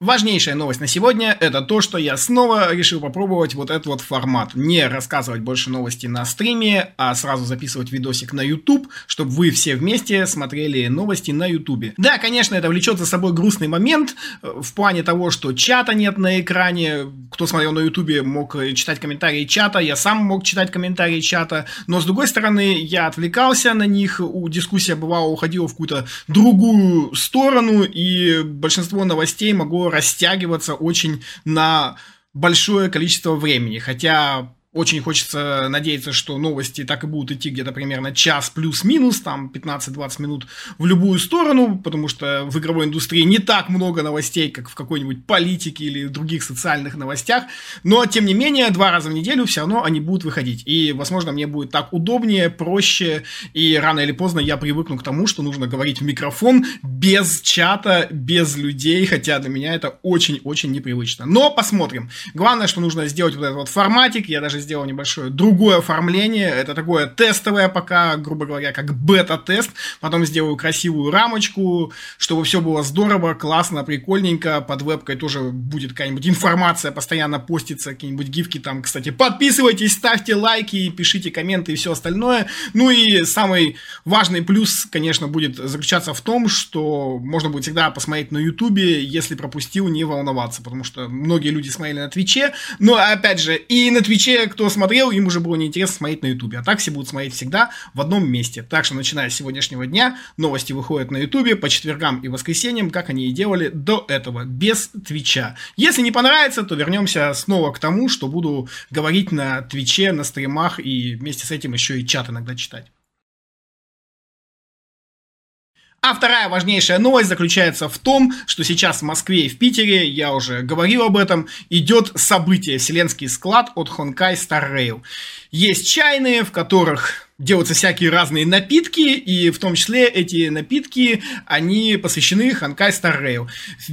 Важнейшая новость на сегодня – это то, что я снова решил попробовать вот этот вот формат. Не рассказывать больше новости на стриме, а сразу записывать видосик на YouTube, чтобы вы все вместе смотрели новости на YouTube. Да, конечно, это влечет за собой грустный момент э, в плане того, что чата нет на экране. Кто смотрел на YouTube, мог читать комментарии чата, я сам мог читать комментарии чата. Но, с другой стороны, я отвлекался на них, у дискуссия бывала уходила в какую-то другую сторону, и большинство новостей могло растягиваться очень на большое количество времени. Хотя очень хочется надеяться, что новости так и будут идти где-то примерно час плюс-минус, там 15-20 минут в любую сторону, потому что в игровой индустрии не так много новостей, как в какой-нибудь политике или других социальных новостях, но, тем не менее, два раза в неделю все равно они будут выходить. И, возможно, мне будет так удобнее, проще, и рано или поздно я привыкну к тому, что нужно говорить в микрофон без чата, без людей, хотя для меня это очень-очень непривычно. Но посмотрим. Главное, что нужно сделать вот этот вот форматик, я даже сделал небольшое другое оформление. Это такое тестовое пока, грубо говоря, как бета-тест. Потом сделаю красивую рамочку, чтобы все было здорово, классно, прикольненько. Под вебкой тоже будет какая-нибудь информация постоянно постится, какие-нибудь гифки там. Кстати, подписывайтесь, ставьте лайки, пишите комменты и все остальное. Ну и самый важный плюс, конечно, будет заключаться в том, что можно будет всегда посмотреть на ютубе, если пропустил, не волноваться, потому что многие люди смотрели на Твиче, но опять же, и на Твиче кто смотрел, им уже было неинтересно смотреть на Ютубе. А так все будут смотреть всегда в одном месте. Так что, начиная с сегодняшнего дня, новости выходят на Ютубе по четвергам и воскресеньям, как они и делали до этого, без Твича. Если не понравится, то вернемся снова к тому, что буду говорить на Твиче, на стримах и вместе с этим еще и чат иногда читать. А вторая важнейшая новость заключается в том, что сейчас в Москве и в Питере, я уже говорил об этом, идет событие «Вселенский склад» от Honkai Star Rail. Есть чайные, в которых делаются всякие разные напитки, и в том числе эти напитки, они посвящены Honkai Star Rail.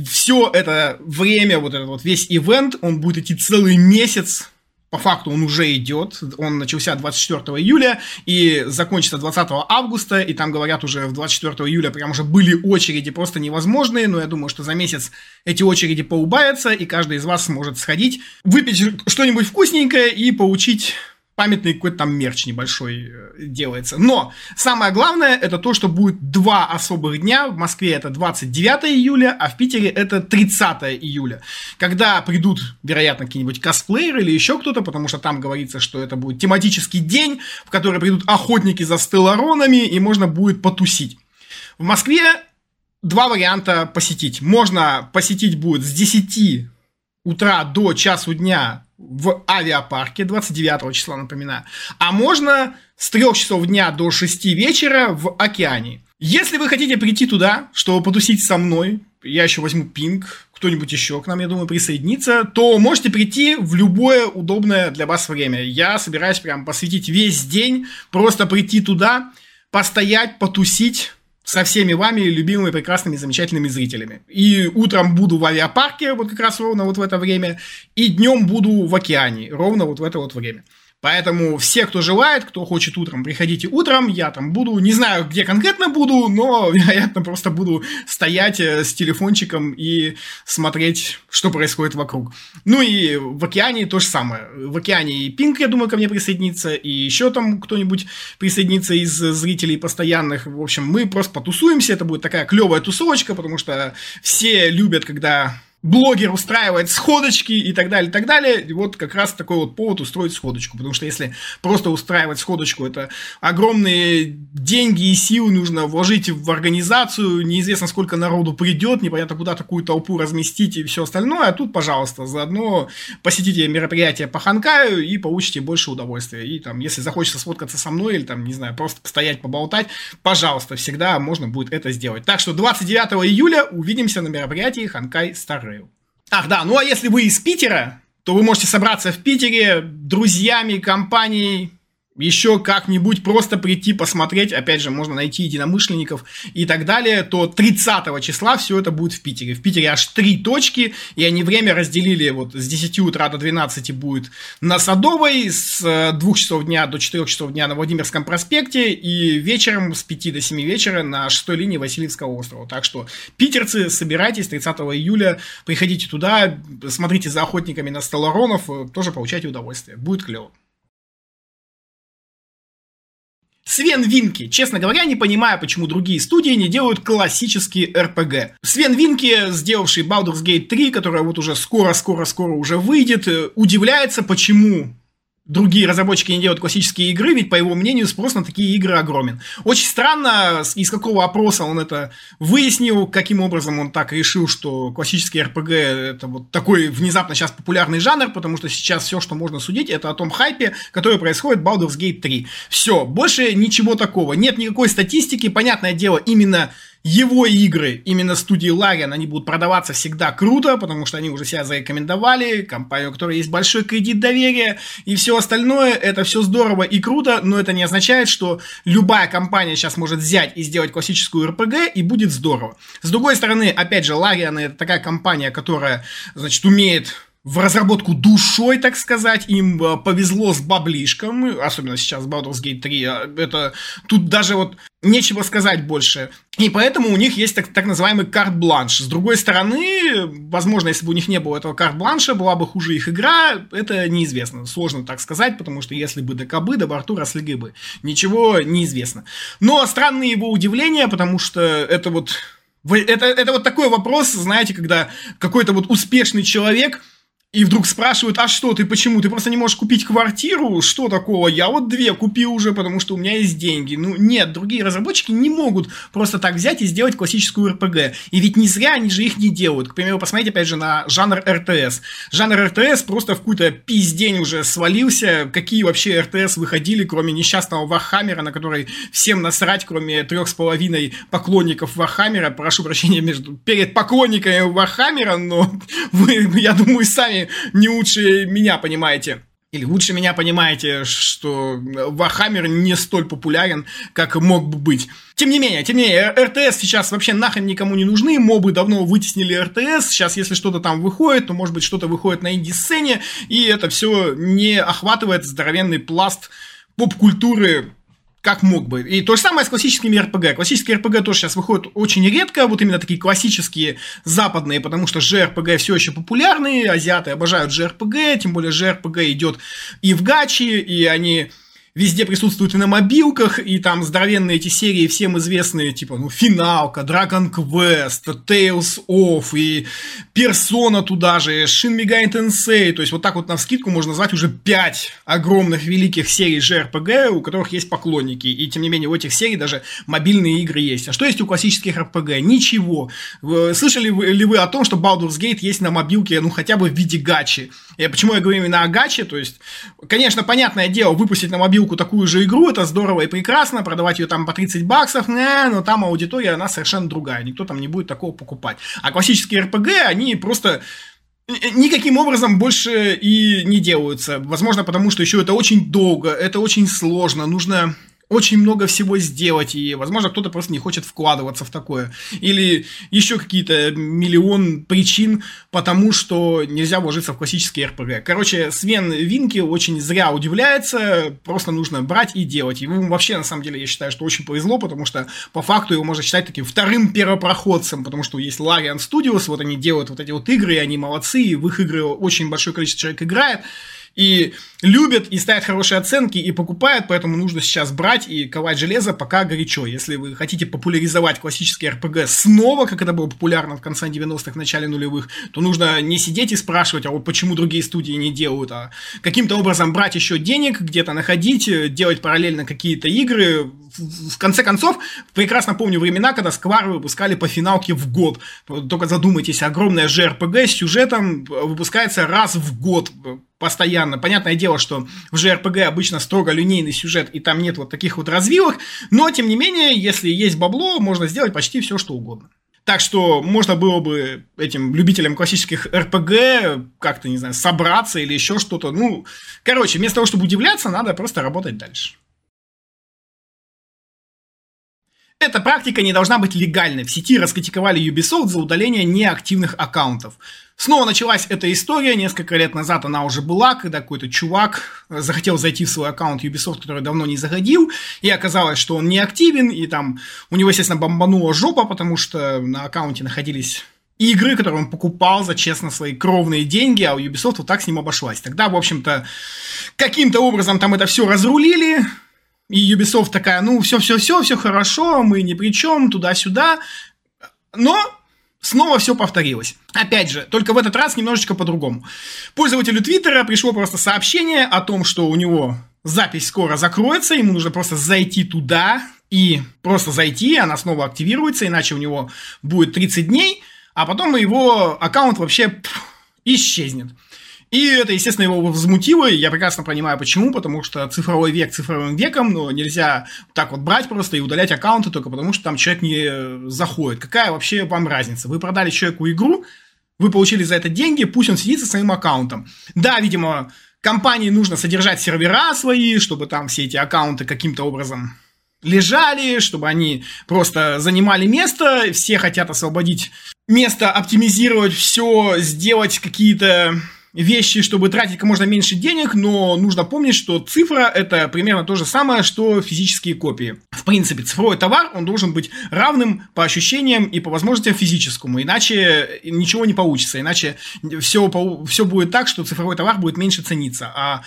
Все это время, вот этот вот весь ивент, он будет идти целый месяц, по факту он уже идет, он начался 24 июля и закончится 20 августа, и там говорят уже в 24 июля прям уже были очереди просто невозможные, но я думаю, что за месяц эти очереди поубавятся, и каждый из вас сможет сходить, выпить что-нибудь вкусненькое и получить памятный какой-то там мерч небольшой э, делается. Но самое главное это то, что будет два особых дня. В Москве это 29 июля, а в Питере это 30 июля. Когда придут, вероятно, какие-нибудь косплееры или еще кто-то, потому что там говорится, что это будет тематический день, в который придут охотники за стелларонами, и можно будет потусить. В Москве два варианта посетить. Можно посетить будет с 10 утра до часу дня в авиапарке 29 числа, напоминаю. А можно с 3 часов дня до 6 вечера в океане. Если вы хотите прийти туда, чтобы потусить со мной, я еще возьму пинг, кто-нибудь еще к нам, я думаю, присоединится, то можете прийти в любое удобное для вас время. Я собираюсь прям посвятить весь день, просто прийти туда, постоять, потусить, со всеми вами, любимыми, прекрасными, замечательными зрителями. И утром буду в авиапарке, вот как раз ровно вот в это время, и днем буду в океане, ровно вот в это вот время. Поэтому все, кто желает, кто хочет утром, приходите утром, я там буду, не знаю, где конкретно буду, но, вероятно, просто буду стоять э, с телефончиком и смотреть, что происходит вокруг. Ну и в океане то же самое. В океане и Пинк, я думаю, ко мне присоединится, и еще там кто-нибудь присоединится из зрителей постоянных. В общем, мы просто потусуемся, это будет такая клевая тусовочка, потому что все любят, когда блогер устраивает сходочки и так далее, и так далее. И вот как раз такой вот повод устроить сходочку. Потому что если просто устраивать сходочку, это огромные деньги и силы нужно вложить в организацию, неизвестно сколько народу придет, непонятно куда такую толпу разместить и все остальное. А тут, пожалуйста, заодно посетите мероприятие по Ханкаю и получите больше удовольствия. И там, если захочется сфоткаться со мной или там, не знаю, просто постоять, поболтать, пожалуйста, всегда можно будет это сделать. Так что 29 июля увидимся на мероприятии Ханкай Старрей. Ах, да, ну а если вы из Питера, то вы можете собраться в Питере друзьями, компанией еще как-нибудь просто прийти посмотреть, опять же, можно найти единомышленников и так далее, то 30 числа все это будет в Питере. В Питере аж три точки, и они время разделили вот с 10 утра до 12 будет на Садовой, с 2 э, часов дня до 4 часов дня на Владимирском проспекте, и вечером с 5 до 7 вечера на 6 линии Васильевского острова. Так что, питерцы, собирайтесь 30 июля, приходите туда, смотрите за охотниками на столоронов, э, тоже получайте удовольствие. Будет клево. Свен Винки. Честно говоря, не понимаю, почему другие студии не делают классические RPG. Свен Винки, сделавший Baldur's Gate 3, которая вот уже скоро-скоро-скоро уже выйдет, э, удивляется, почему другие разработчики не делают классические игры, ведь, по его мнению, спрос на такие игры огромен. Очень странно, из какого опроса он это выяснил, каким образом он так решил, что классический RPG это вот такой внезапно сейчас популярный жанр, потому что сейчас все, что можно судить, это о том хайпе, который происходит в Baldur's Gate 3. Все, больше ничего такого. Нет никакой статистики, понятное дело, именно его игры, именно студии Larian, они будут продаваться всегда круто, потому что они уже себя зарекомендовали, компания, у которой есть большой кредит доверия, и все остальное, это все здорово и круто, но это не означает, что любая компания сейчас может взять и сделать классическую RPG, и будет здорово. С другой стороны, опять же, Larian это такая компания, которая, значит, умеет в разработку душой, так сказать. Им э, повезло с баблишком, особенно сейчас Baldur's Gate 3. А, это тут даже вот нечего сказать больше. И поэтому у них есть так, так называемый карт-бланш. С другой стороны, возможно, если бы у них не было этого карт-бланша, была бы хуже их игра, это неизвестно. Сложно так сказать, потому что если бы до кобы, до борту росли бы. Ничего неизвестно. Но странные его удивления, потому что это вот... Это, это вот такой вопрос, знаете, когда какой-то вот успешный человек – и вдруг спрашивают, а что ты, почему? Ты просто не можешь купить квартиру? Что такого? Я вот две купил уже, потому что у меня есть деньги. Ну, нет, другие разработчики не могут просто так взять и сделать классическую РПГ. И ведь не зря они же их не делают. К примеру, посмотрите, опять же, на жанр РТС. Жанр РТС просто в какую-то пиздень уже свалился. Какие вообще РТС выходили, кроме несчастного Warhammer а, на который всем насрать, кроме трех с половиной поклонников Warhammer а. Прошу прощения между, перед поклонниками Warhammer а, но вы, я думаю, сами не лучше меня понимаете. Или лучше меня понимаете, что Warhammer не столь популярен, как мог бы быть. Тем не менее, тем не менее, РТС сейчас вообще нахрен никому не нужны, мобы давно вытеснили РТС, сейчас если что-то там выходит, то может быть что-то выходит на инди-сцене, и это все не охватывает здоровенный пласт поп-культуры как мог бы. И то же самое с классическими РПГ. Классические РПГ тоже сейчас выходят очень редко, вот именно такие классические западные, потому что JRPG все еще популярны, азиаты обожают JRPG, тем более JRPG идет и в гачи, и они везде присутствуют и на мобилках, и там здоровенные эти серии всем известные, типа, ну, Финалка, Dragon Quest, Tales of, и Persona туда же, Shin Megami Tensei, то есть вот так вот на вскидку можно назвать уже пять огромных великих серий JRPG, у которых есть поклонники, и тем не менее у этих серий даже мобильные игры есть. А что есть у классических RPG? Ничего. Слышали ли вы о том, что Baldur's Gate есть на мобилке, ну, хотя бы в виде гачи? И почему я говорю именно о гаче? То есть, конечно, понятное дело, выпустить на мобилку мобилку такую же игру, это здорово и прекрасно, продавать ее там по 30 баксов, не, но там аудитория, она совершенно другая, никто там не будет такого покупать. А классические RPG, они просто никаким образом больше и не делаются. Возможно, потому что еще это очень долго, это очень сложно, нужно очень много всего сделать, и, возможно, кто-то просто не хочет вкладываться в такое. Или еще какие-то миллион причин, потому что нельзя вложиться в классический РПГ. Короче, Свен Винки очень зря удивляется, просто нужно брать и делать. Ему вообще, на самом деле, я считаю, что очень повезло, потому что, по факту, его можно считать таким вторым первопроходцем, потому что есть Larian Studios, вот они делают вот эти вот игры, и они молодцы, и в их игры очень большое количество человек играет, и любят, и ставят хорошие оценки, и покупают, поэтому нужно сейчас брать и ковать железо пока горячо. Если вы хотите популяризовать классический РПГ снова, как это было популярно в конце 90-х, в начале нулевых, то нужно не сидеть и спрашивать, а вот почему другие студии не делают, а каким-то образом брать еще денег, где-то находить, делать параллельно какие-то игры. В конце концов, прекрасно помню времена, когда Сквар выпускали по финалке в год. Только задумайтесь, огромная JRPG с сюжетом выпускается раз в год постоянно. Понятное дело, что в JRPG обычно строго линейный сюжет, и там нет вот таких вот развилок, но, тем не менее, если есть бабло, можно сделать почти все, что угодно. Так что можно было бы этим любителям классических РПГ как-то, не знаю, собраться или еще что-то. Ну, короче, вместо того, чтобы удивляться, надо просто работать дальше. Эта практика не должна быть легальной. В сети раскритиковали Ubisoft за удаление неактивных аккаунтов. Снова началась эта история, несколько лет назад она уже была, когда какой-то чувак захотел зайти в свой аккаунт Ubisoft, который давно не заходил, и оказалось, что он не активен, и там у него, естественно, бомбанула жопа, потому что на аккаунте находились игры, которые он покупал за честно свои кровные деньги, а у Ubisoft вот так с ним обошлась. Тогда, в общем-то, каким-то образом там это все разрулили, и Ubisoft такая, ну, все-все-все, все хорошо, мы ни при чем, туда-сюда. Но снова все повторилось. Опять же, только в этот раз немножечко по-другому. Пользователю Твиттера пришло просто сообщение о том, что у него запись скоро закроется, ему нужно просто зайти туда и просто зайти, она снова активируется, иначе у него будет 30 дней, а потом его аккаунт вообще пфф, исчезнет. И это, естественно, его возмутило, и я прекрасно понимаю, почему, потому что цифровой век цифровым веком, но нельзя так вот брать просто и удалять аккаунты только потому, что там человек не заходит. Какая вообще вам разница? Вы продали человеку игру, вы получили за это деньги, пусть он сидит со своим аккаунтом. Да, видимо, компании нужно содержать сервера свои, чтобы там все эти аккаунты каким-то образом лежали, чтобы они просто занимали место, все хотят освободить место, оптимизировать все, сделать какие-то вещи, чтобы тратить как можно меньше денег, но нужно помнить, что цифра это примерно то же самое, что физические копии. В принципе, цифровой товар, он должен быть равным по ощущениям и по возможностям физическому, иначе ничего не получится, иначе все, все будет так, что цифровой товар будет меньше цениться, а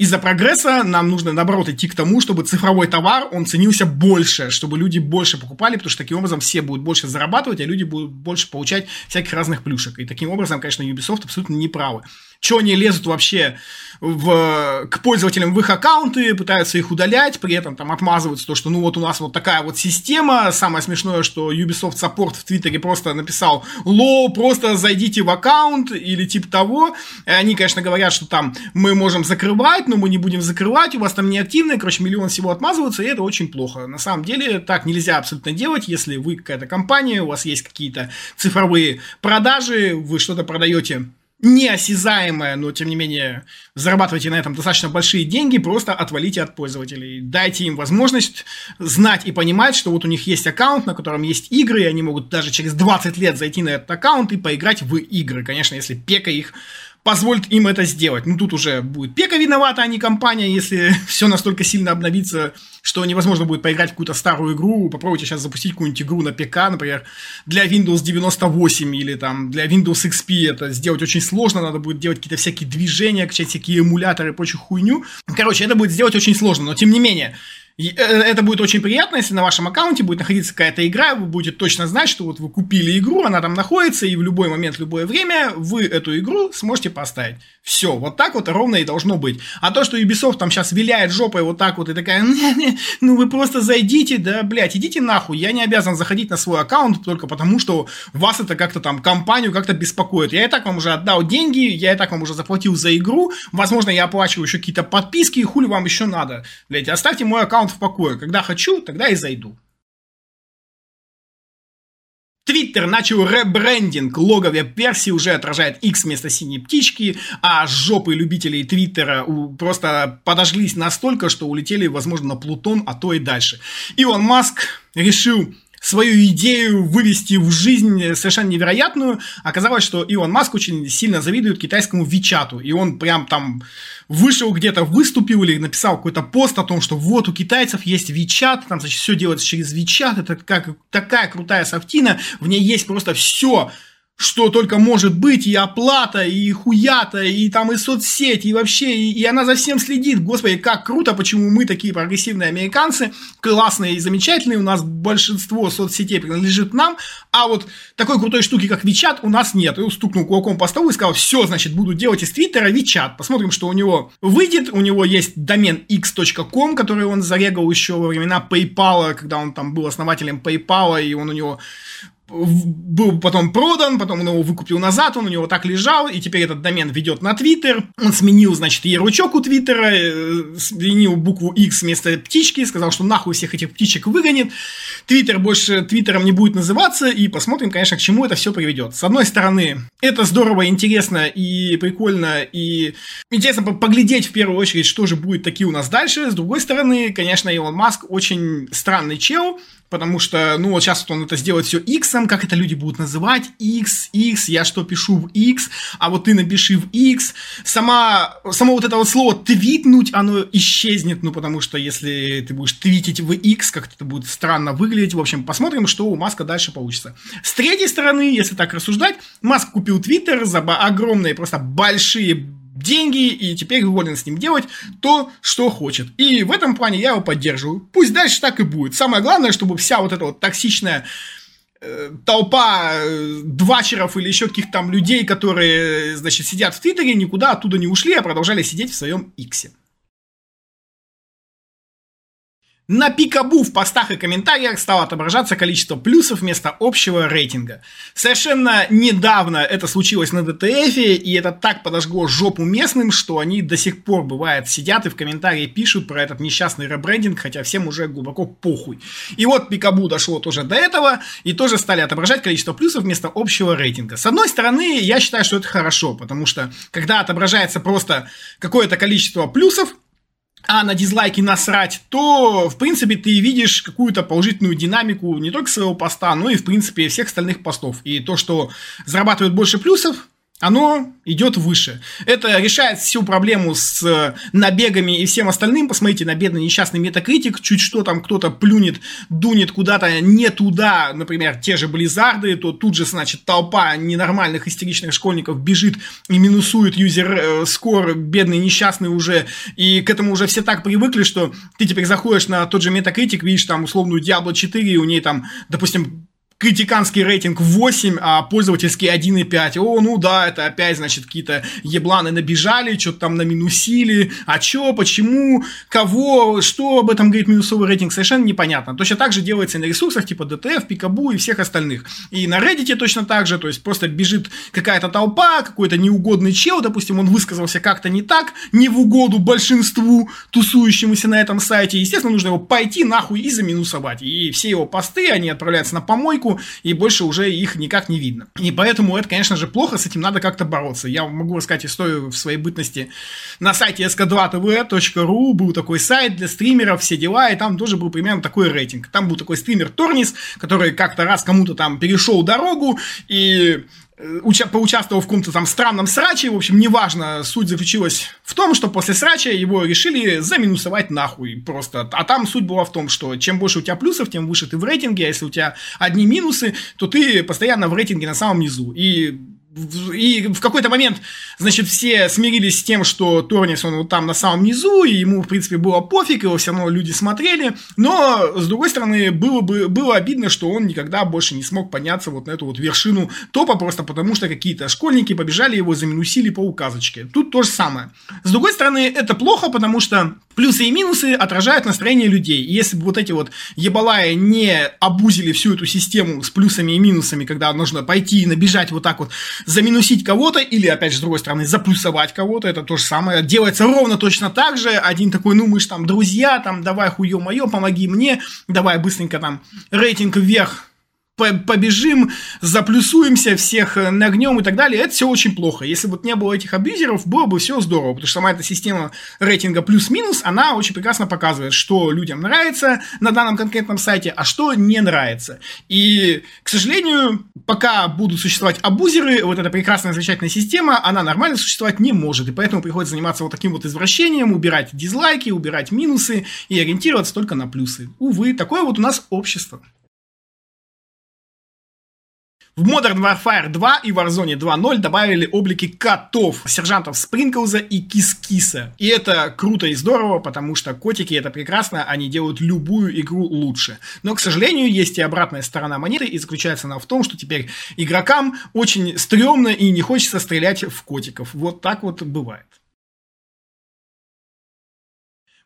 из-за прогресса нам нужно, наоборот, идти к тому, чтобы цифровой товар, он ценился больше, чтобы люди больше покупали, потому что таким образом все будут больше зарабатывать, а люди будут больше получать всяких разных плюшек. И таким образом, конечно, Ubisoft абсолютно не правы. Чего они лезут вообще в, к пользователям в их аккаунты, пытаются их удалять, при этом там отмазываются то, что ну вот у нас вот такая вот система. Самое смешное, что Ubisoft Support в Твиттере просто написал ло, просто зайдите в аккаунт или типа того. И они, конечно, говорят, что там мы можем закрывать, но мы не будем закрывать, у вас там неактивные, короче, миллион всего отмазываются, и это очень плохо. На самом деле так нельзя абсолютно делать, если вы какая-то компания, у вас есть какие-то цифровые продажи, вы что-то продаете неосязаемое, но тем не менее зарабатываете на этом достаточно большие деньги, просто отвалите от пользователей. Дайте им возможность знать и понимать, что вот у них есть аккаунт, на котором есть игры, и они могут даже через 20 лет зайти на этот аккаунт и поиграть в игры. Конечно, если пека их позволит им это сделать. Ну, тут уже будет Пека виновата, а не компания, если все настолько сильно обновится, что невозможно будет поиграть в какую-то старую игру. Попробуйте сейчас запустить какую-нибудь игру на ПК, например, для Windows 98 или там для Windows XP. Это сделать очень сложно, надо будет делать какие-то всякие движения, качать всякие эмуляторы и прочую хуйню. Короче, это будет сделать очень сложно, но тем не менее, это будет очень приятно, если на вашем аккаунте будет находиться какая-то игра, вы будете точно знать, что вот вы купили игру, она там находится, и в любой момент, в любое время вы эту игру сможете поставить. Все, вот так вот ровно и должно быть. А то, что Ubisoft там сейчас виляет жопой вот так вот и такая, ну вы просто зайдите, да, блядь, идите нахуй, я не обязан заходить на свой аккаунт только потому, что вас это как-то там компанию как-то беспокоит. Я и так вам уже отдал деньги, я и так вам уже заплатил за игру, возможно, я оплачиваю еще какие-то подписки, и хули вам еще надо. Блядь, оставьте мой аккаунт в покое. Когда хочу, тогда и зайду. Твиттер начал ребрендинг. Лого веб-версии уже отражает X вместо синей птички, а жопы любителей Твиттера просто подожглись настолько, что улетели, возможно, на Плутон, а то и дальше. Илон Маск решил свою идею вывести в жизнь совершенно невероятную. Оказалось, что Илон Маск очень сильно завидует китайскому Вичату. И он прям там вышел где-то, выступил или написал какой-то пост о том, что вот у китайцев есть Вичат, там, значит, все делается через Вичат, это как, такая крутая софтина, в ней есть просто все, что только может быть, и оплата, и хуята, и там и соцсети, и вообще, и, и она за всем следит. Господи, как круто, почему мы такие прогрессивные американцы, классные и замечательные, у нас большинство соцсетей принадлежит нам, а вот такой крутой штуки, как Вичат, у нас нет. И стукнул кулаком по столу и сказал, все, значит, буду делать из Твиттера Вичат. Посмотрим, что у него выйдет. У него есть домен x.com, который он зарегал еще во времена PayPal, когда он там был основателем PayPal, и он у него был потом продан, потом он его выкупил назад, он у него так лежал, и теперь этот домен ведет на Твиттер. Он сменил, значит, ярлычок у Твиттера, э, сменил букву X вместо птички, сказал, что нахуй всех этих птичек выгонит. Твиттер больше Твиттером не будет называться, и посмотрим, конечно, к чему это все приведет. С одной стороны, это здорово, интересно и прикольно, и интересно поглядеть в первую очередь, что же будет такие у нас дальше. С другой стороны, конечно, Илон Маск очень странный чел, Потому что, ну, вот сейчас вот он это сделает все X, как это люди будут называть? X, X, я что пишу в X, а вот ты напиши в X. Сама, само вот это вот слово твитнуть, оно исчезнет, ну, потому что если ты будешь твитить в X, как это будет странно выглядеть. В общем, посмотрим, что у Маска дальше получится. С третьей стороны, если так рассуждать, Маск купил Твиттер за огромные, просто большие деньги, и теперь волен с ним делать то, что хочет. И в этом плане я его поддерживаю. Пусть дальше так и будет. Самое главное, чтобы вся вот эта вот токсичная э, толпа э, двачеров или еще каких-то там людей, которые, значит, сидят в Твиттере, никуда оттуда не ушли, а продолжали сидеть в своем Иксе. На пикабу в постах и комментариях стало отображаться количество плюсов вместо общего рейтинга. Совершенно недавно это случилось на ДТФ, и это так подожгло жопу местным, что они до сих пор, бывает, сидят и в комментарии пишут про этот несчастный ребрендинг, хотя всем уже глубоко похуй. И вот пикабу дошло тоже до этого, и тоже стали отображать количество плюсов вместо общего рейтинга. С одной стороны, я считаю, что это хорошо, потому что когда отображается просто какое-то количество плюсов, а на дизлайки насрать, то, в принципе, ты видишь какую-то положительную динамику не только своего поста, но и, в принципе, всех остальных постов. И то, что зарабатывает больше плюсов, оно идет выше. Это решает всю проблему с э, набегами и всем остальным. Посмотрите на бедный несчастный метакритик. Чуть что там кто-то плюнет, дунет куда-то не туда, например, те же Близзарды, то тут же, значит, толпа ненормальных истеричных школьников бежит и минусует юзер э, скор, бедный несчастный уже. И к этому уже все так привыкли, что ты теперь заходишь на тот же метакритик, видишь там условную Diablo 4, и у ней там, допустим, критиканский рейтинг 8, а пользовательский 1,5. О, ну да, это опять, значит, какие-то ебланы набежали, что-то там наминусили. А чё, почему, кого, что об этом говорит минусовый рейтинг, совершенно непонятно. Точно так же делается и на ресурсах типа DTF, Пикабу и всех остальных. И на Reddit точно так же, то есть просто бежит какая-то толпа, какой-то неугодный чел, допустим, он высказался как-то не так, не в угоду большинству тусующемуся на этом сайте. Естественно, нужно его пойти нахуй и заминусовать. И все его посты, они отправляются на помойку, руку, и больше уже их никак не видно. И поэтому это, конечно же, плохо, с этим надо как-то бороться. Я могу рассказать историю в своей бытности. На сайте sk2tv.ru был такой сайт для стримеров, все дела, и там тоже был примерно такой рейтинг. Там был такой стример Торнис, который как-то раз кому-то там перешел дорогу, и уча- поучаствовал в каком-то там странном сраче, в общем, неважно, суть заключилась в том, что после срача его решили заминусовать нахуй просто. А там суть была в том, что чем больше у тебя плюсов, тем выше ты в рейтинге, а если у тебя одни минусы, то ты постоянно в рейтинге на самом низу. И и в какой-то момент, значит, все смирились с тем, что Торнис, он вот там на самом низу, и ему, в принципе, было пофиг, его все равно люди смотрели, но, с другой стороны, было, бы, было обидно, что он никогда больше не смог подняться вот на эту вот вершину топа, просто потому что какие-то школьники побежали его, заминусили по указочке. Тут то же самое. С другой стороны, это плохо, потому что плюсы и минусы отражают настроение людей. И если бы вот эти вот ебалаи не обузили всю эту систему с плюсами и минусами, когда нужно пойти и набежать вот так вот заминусить кого-то или, опять же, с другой стороны, заплюсовать кого-то, это то же самое. Делается ровно точно так же. Один такой, ну, мы же там друзья, там, давай хуё моё, помоги мне, давай быстренько там рейтинг вверх побежим, заплюсуемся, всех э, нагнем и так далее. Это все очень плохо. Если бы не было этих абьюзеров, было бы все здорово, потому что сама эта система рейтинга плюс-минус, она очень прекрасно показывает, что людям нравится на данном конкретном сайте, а что не нравится. И, к сожалению, пока будут существовать абузеры, вот эта прекрасная, замечательная система, она нормально существовать не может, и поэтому приходится заниматься вот таким вот извращением, убирать дизлайки, убирать минусы и ориентироваться только на плюсы. Увы, такое вот у нас общество. В Modern Warfare 2 и Warzone 2.0 добавили облики котов, сержантов Спринклза и Кис-Киса. И это круто и здорово, потому что котики это прекрасно, они делают любую игру лучше. Но, к сожалению, есть и обратная сторона монеты, и заключается она в том, что теперь игрокам очень стрёмно и не хочется стрелять в котиков. Вот так вот бывает.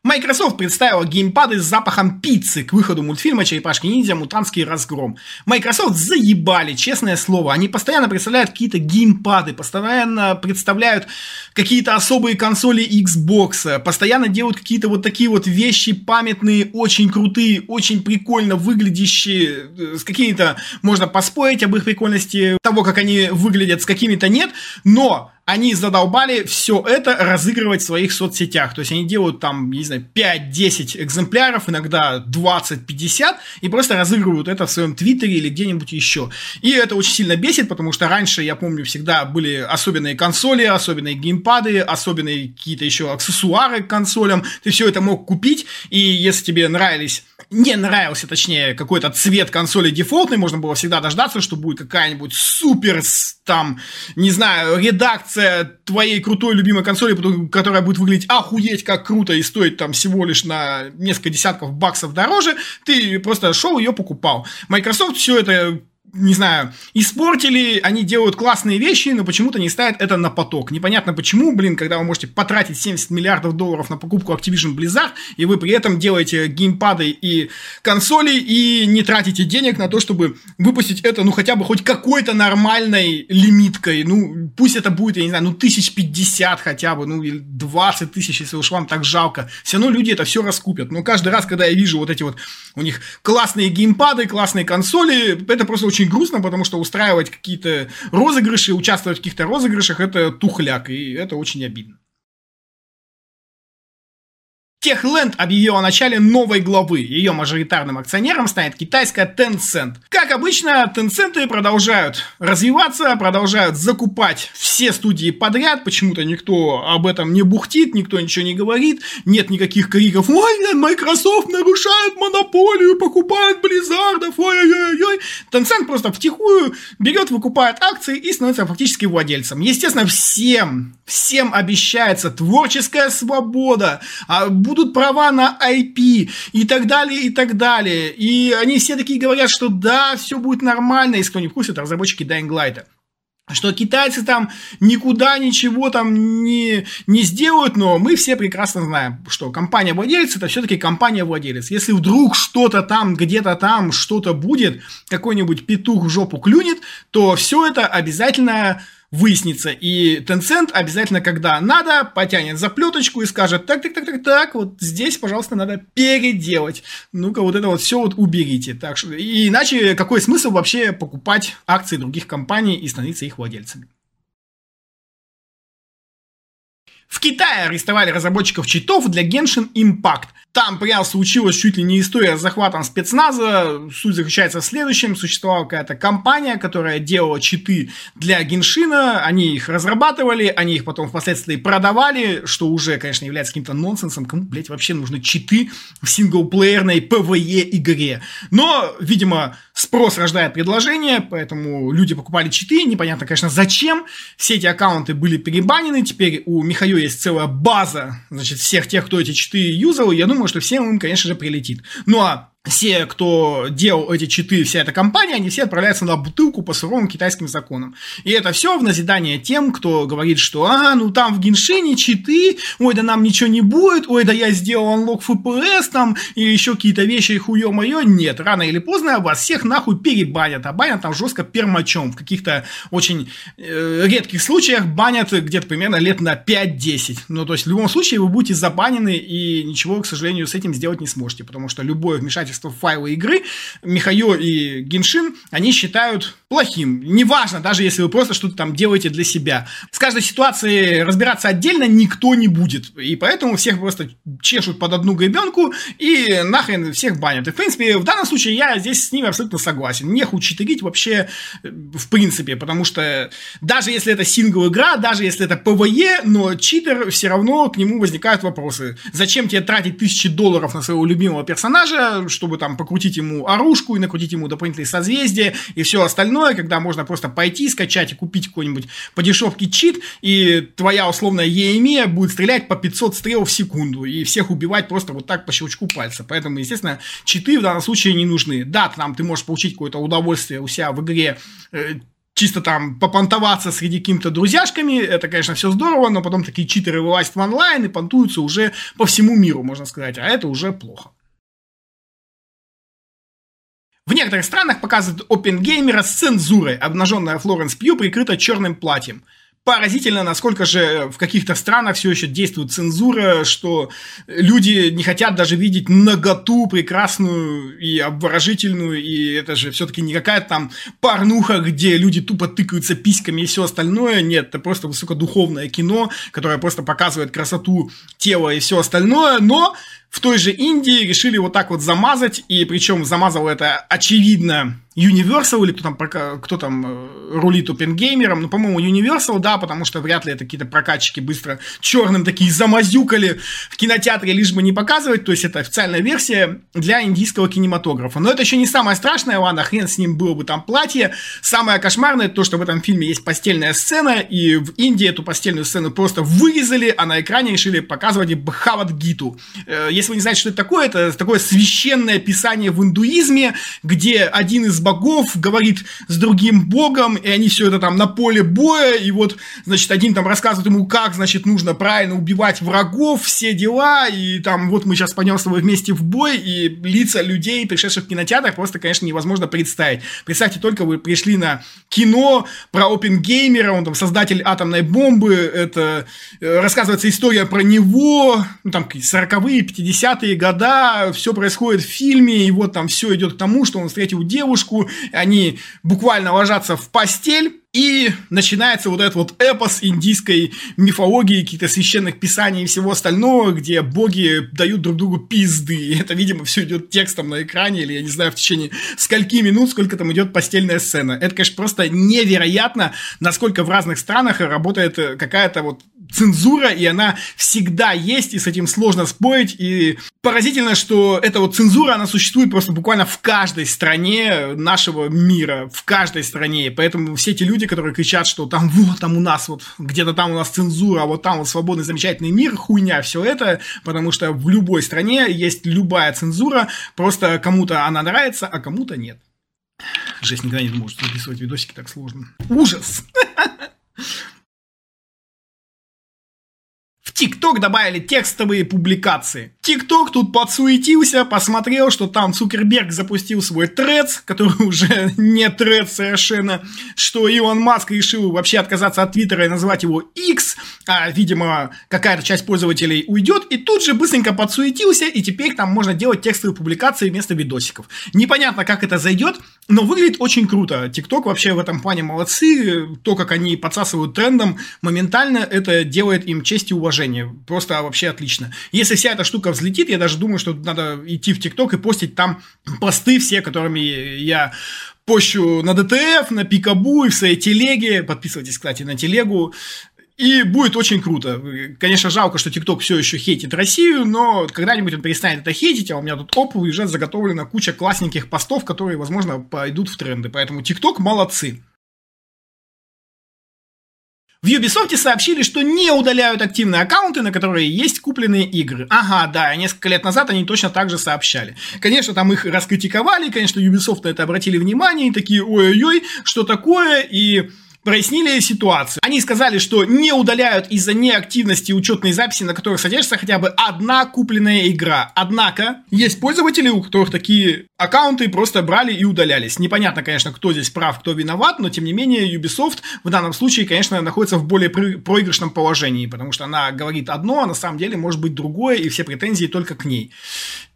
Microsoft представила геймпады с запахом пиццы к выходу мультфильма «Черепашки-ниндзя. Мутантский разгром». Microsoft заебали, честное слово. Они постоянно представляют какие-то геймпады, постоянно представляют какие-то особые консоли Xbox, постоянно делают какие-то вот такие вот вещи памятные, очень крутые, очень прикольно выглядящие, э, с какими-то можно поспорить об их прикольности, того, как они выглядят, с какими-то нет, но они задолбали все это разыгрывать в своих соцсетях. То есть они делают там, не знаю, 5-10 экземпляров, иногда 20-50, и просто разыгрывают это в своем твиттере или где-нибудь еще. И это очень сильно бесит, потому что раньше, я помню, всегда были особенные консоли, особенные геймпады, особенные какие-то еще аксессуары к консолям. Ты все это мог купить, и если тебе нравились не нравился, точнее, какой-то цвет консоли дефолтный, можно было всегда дождаться, что будет какая-нибудь супер, там, не знаю, редакция твоей крутой любимой консоли, которая будет выглядеть охуеть как круто и стоить там всего лишь на несколько десятков баксов дороже, ты просто шел ее покупал. Microsoft все это не знаю, испортили, они делают классные вещи, но почему-то не ставят это на поток. Непонятно почему, блин, когда вы можете потратить 70 миллиардов долларов на покупку Activision Blizzard, и вы при этом делаете геймпады и консоли, и не тратите денег на то, чтобы выпустить это, ну, хотя бы хоть какой-то нормальной лимиткой. Ну, пусть это будет, я не знаю, ну, тысяч пятьдесят хотя бы, ну, или 20 тысяч, если уж вам так жалко. Все равно люди это все раскупят. Но каждый раз, когда я вижу вот эти вот у них классные геймпады, классные консоли, это просто очень очень грустно, потому что устраивать какие-то розыгрыши, участвовать в каких-то розыгрышах, это тухляк, и это очень обидно. Techland объявил о начале новой главы. Ее мажоритарным акционером станет китайская Tencent. Как обычно, Tencent продолжают развиваться, продолжают закупать все студии подряд. Почему-то никто об этом не бухтит, никто ничего не говорит. Нет никаких криков «Ой, Microsoft нарушает монополию, покупает Blizzard ов, ой-ой-ой». Tencent просто втихую берет, выкупает акции и становится фактически владельцем. Естественно, всем, всем обещается творческая свобода, а будут права на IP и так далее, и так далее. И они все такие говорят, что да, все будет нормально, если кто не в курсе, это разработчики Dying Light что китайцы там никуда ничего там не, не сделают, но мы все прекрасно знаем, что компания-владелец это все-таки компания-владелец. Если вдруг что-то там, где-то там, что-то будет, какой-нибудь петух в жопу клюнет, то все это обязательно выяснится. И Tencent обязательно, когда надо, потянет за плеточку и скажет, так, так, так, так, так, вот здесь, пожалуйста, надо переделать. Ну-ка, вот это вот все вот уберите. Так что, и иначе какой смысл вообще покупать акции других компаний и становиться их владельцами? В Китае арестовали разработчиков читов для Genshin Impact. Там прям случилась чуть ли не история с захватом спецназа. Суть заключается в следующем. Существовала какая-то компания, которая делала читы для Геншина. Они их разрабатывали, они их потом впоследствии продавали, что уже, конечно, является каким-то нонсенсом. Кому, блядь, вообще нужны читы в синглплеерной PvE игре? Но, видимо, спрос рождает предложение, поэтому люди покупали читы. Непонятно, конечно, зачем. Все эти аккаунты были перебанены. Теперь у Михаила есть целая база, значит, всех тех, кто эти читы юзал. Я думаю, что всем им, конечно же, прилетит. Ну а все, кто делал эти читы, вся эта компания, они все отправляются на бутылку по суровым китайским законам. И это все в назидание тем, кто говорит, что а, ну там в Геншине читы, ой, да нам ничего не будет, ой, да я сделал анлок FPS там, и еще какие-то вещи, хуё моё. Нет, рано или поздно вас всех нахуй перебанят, а банят там жестко пермачом. В каких-то очень э, редких случаях банят где-то примерно лет на 5-10. Ну, то есть в любом случае вы будете забанены, и ничего, к сожалению, с этим сделать не сможете, потому что любое вмешательство вмешательство в файлы игры, Михайо и Геншин, они считают плохим. Неважно, даже если вы просто что-то там делаете для себя. С каждой ситуацией разбираться отдельно никто не будет. И поэтому всех просто чешут под одну гребенку и нахрен всех банят. И, в принципе, в данном случае я здесь с ними абсолютно согласен. Нехуй читерить вообще э, в принципе, потому что даже если это сингл-игра, даже если это ПВЕ, но читер все равно к нему возникают вопросы. Зачем тебе тратить тысячи долларов на своего любимого персонажа, что чтобы там покрутить ему оружку и накрутить ему дополнительные созвездия и все остальное, когда можно просто пойти, скачать и купить какой-нибудь по дешевке чит, и твоя условная EME будет стрелять по 500 стрел в секунду и всех убивать просто вот так по щелчку пальца. Поэтому, естественно, читы в данном случае не нужны. Да, там ты можешь получить какое-то удовольствие у себя в игре, э, чисто там попонтоваться среди какими-то друзьяшками, это, конечно, все здорово, но потом такие читеры вылазят в онлайн и понтуются уже по всему миру, можно сказать, а это уже плохо. В некоторых странах показывают опенгеймера с цензурой. Обнаженная Флоренс Пью прикрыта черным платьем поразительно, насколько же в каких-то странах все еще действует цензура, что люди не хотят даже видеть наготу прекрасную и обворожительную, и это же все-таки не какая-то там порнуха, где люди тупо тыкаются письками и все остальное. Нет, это просто высокодуховное кино, которое просто показывает красоту тела и все остальное, но в той же Индии решили вот так вот замазать, и причем замазал это очевидно Universal или кто там, кто там э, рулит опенгеймером, ну, по-моему, Universal, да, потому что вряд ли это какие-то прокатчики быстро черным такие замазюкали в кинотеатре, лишь бы не показывать, то есть это официальная версия для индийского кинематографа. Но это еще не самое страшное, ладно, хрен с ним было бы там платье. Самое кошмарное то, что в этом фильме есть постельная сцена, и в Индии эту постельную сцену просто вырезали, а на экране решили показывать Бхават-гиту. Э, если вы не знаете, что это такое, это такое священное писание в индуизме, где один из богов говорит с другим богом, и они все это там на поле боя, и вот, значит, один там рассказывает ему, как, значит, нужно правильно убивать врагов, все дела, и там вот мы сейчас пойдем с тобой вместе в бой, и лица людей, пришедших в кинотеатр, просто, конечно, невозможно представить. Представьте только, вы пришли на кино про опенгеймера, он там создатель атомной бомбы, это э, рассказывается история про него, ну, там, 40-е, 50-е года, все происходит в фильме, и вот там все идет к тому, что он встретил девушку, они буквально ложатся в постель, и начинается вот этот вот эпос индийской мифологии, каких-то священных писаний и всего остального, где боги дают друг другу пизды. И это, видимо, все идет текстом на экране, или я не знаю, в течение скольки минут, сколько там идет постельная сцена. Это, конечно, просто невероятно, насколько в разных странах работает какая-то вот цензура, и она всегда есть, и с этим сложно спорить. И поразительно, что эта вот цензура, она существует просто буквально в каждой стране нашего мира, в каждой стране. И поэтому все эти люди, которые кричат, что там вот там у нас вот, где-то там у нас цензура, а вот там вот свободный замечательный мир, хуйня все это, потому что в любой стране есть любая цензура, просто кому-то она нравится, а кому-то нет. Жесть, никогда не что записывать видосики так сложно. Ужас! ТикТок добавили текстовые публикации. ТикТок тут подсуетился, посмотрел, что там Цукерберг запустил свой трец, который уже не трец совершенно, что Илон Маск решил вообще отказаться от Твиттера и назвать его X, а, видимо, какая-то часть пользователей уйдет, и тут же быстренько подсуетился, и теперь там можно делать текстовые публикации вместо видосиков. Непонятно, как это зайдет, но выглядит очень круто. TikTok вообще в этом плане молодцы, то, как они подсасывают трендом, моментально это делает им честь и уважение. Просто вообще отлично. Если вся эта штука взлетит, я даже думаю, что надо идти в TikTok и постить там посты все, которыми я пощу на DTF, на Пикабу и в своей телеге. Подписывайтесь, кстати, на телегу. И будет очень круто. Конечно, жалко, что TikTok все еще хейтит Россию, но когда-нибудь он перестанет это хейтить, а у меня тут оп, уже заготовлена куча классненьких постов, которые, возможно, пойдут в тренды. Поэтому TikTok молодцы. В Ubisoft сообщили, что не удаляют активные аккаунты, на которые есть купленные игры. Ага, да, несколько лет назад они точно так же сообщали. Конечно, там их раскритиковали, конечно, Ubisoft на это обратили внимание и такие, ой-ой-ой, что такое, и прояснили ситуацию. Они сказали, что не удаляют из-за неактивности учетной записи, на которых содержится хотя бы одна купленная игра. Однако, есть пользователи, у которых такие аккаунты просто брали и удалялись. Непонятно, конечно, кто здесь прав, кто виноват, но тем не менее Ubisoft в данном случае, конечно, находится в более проигрышном положении, потому что она говорит одно, а на самом деле может быть другое, и все претензии только к ней.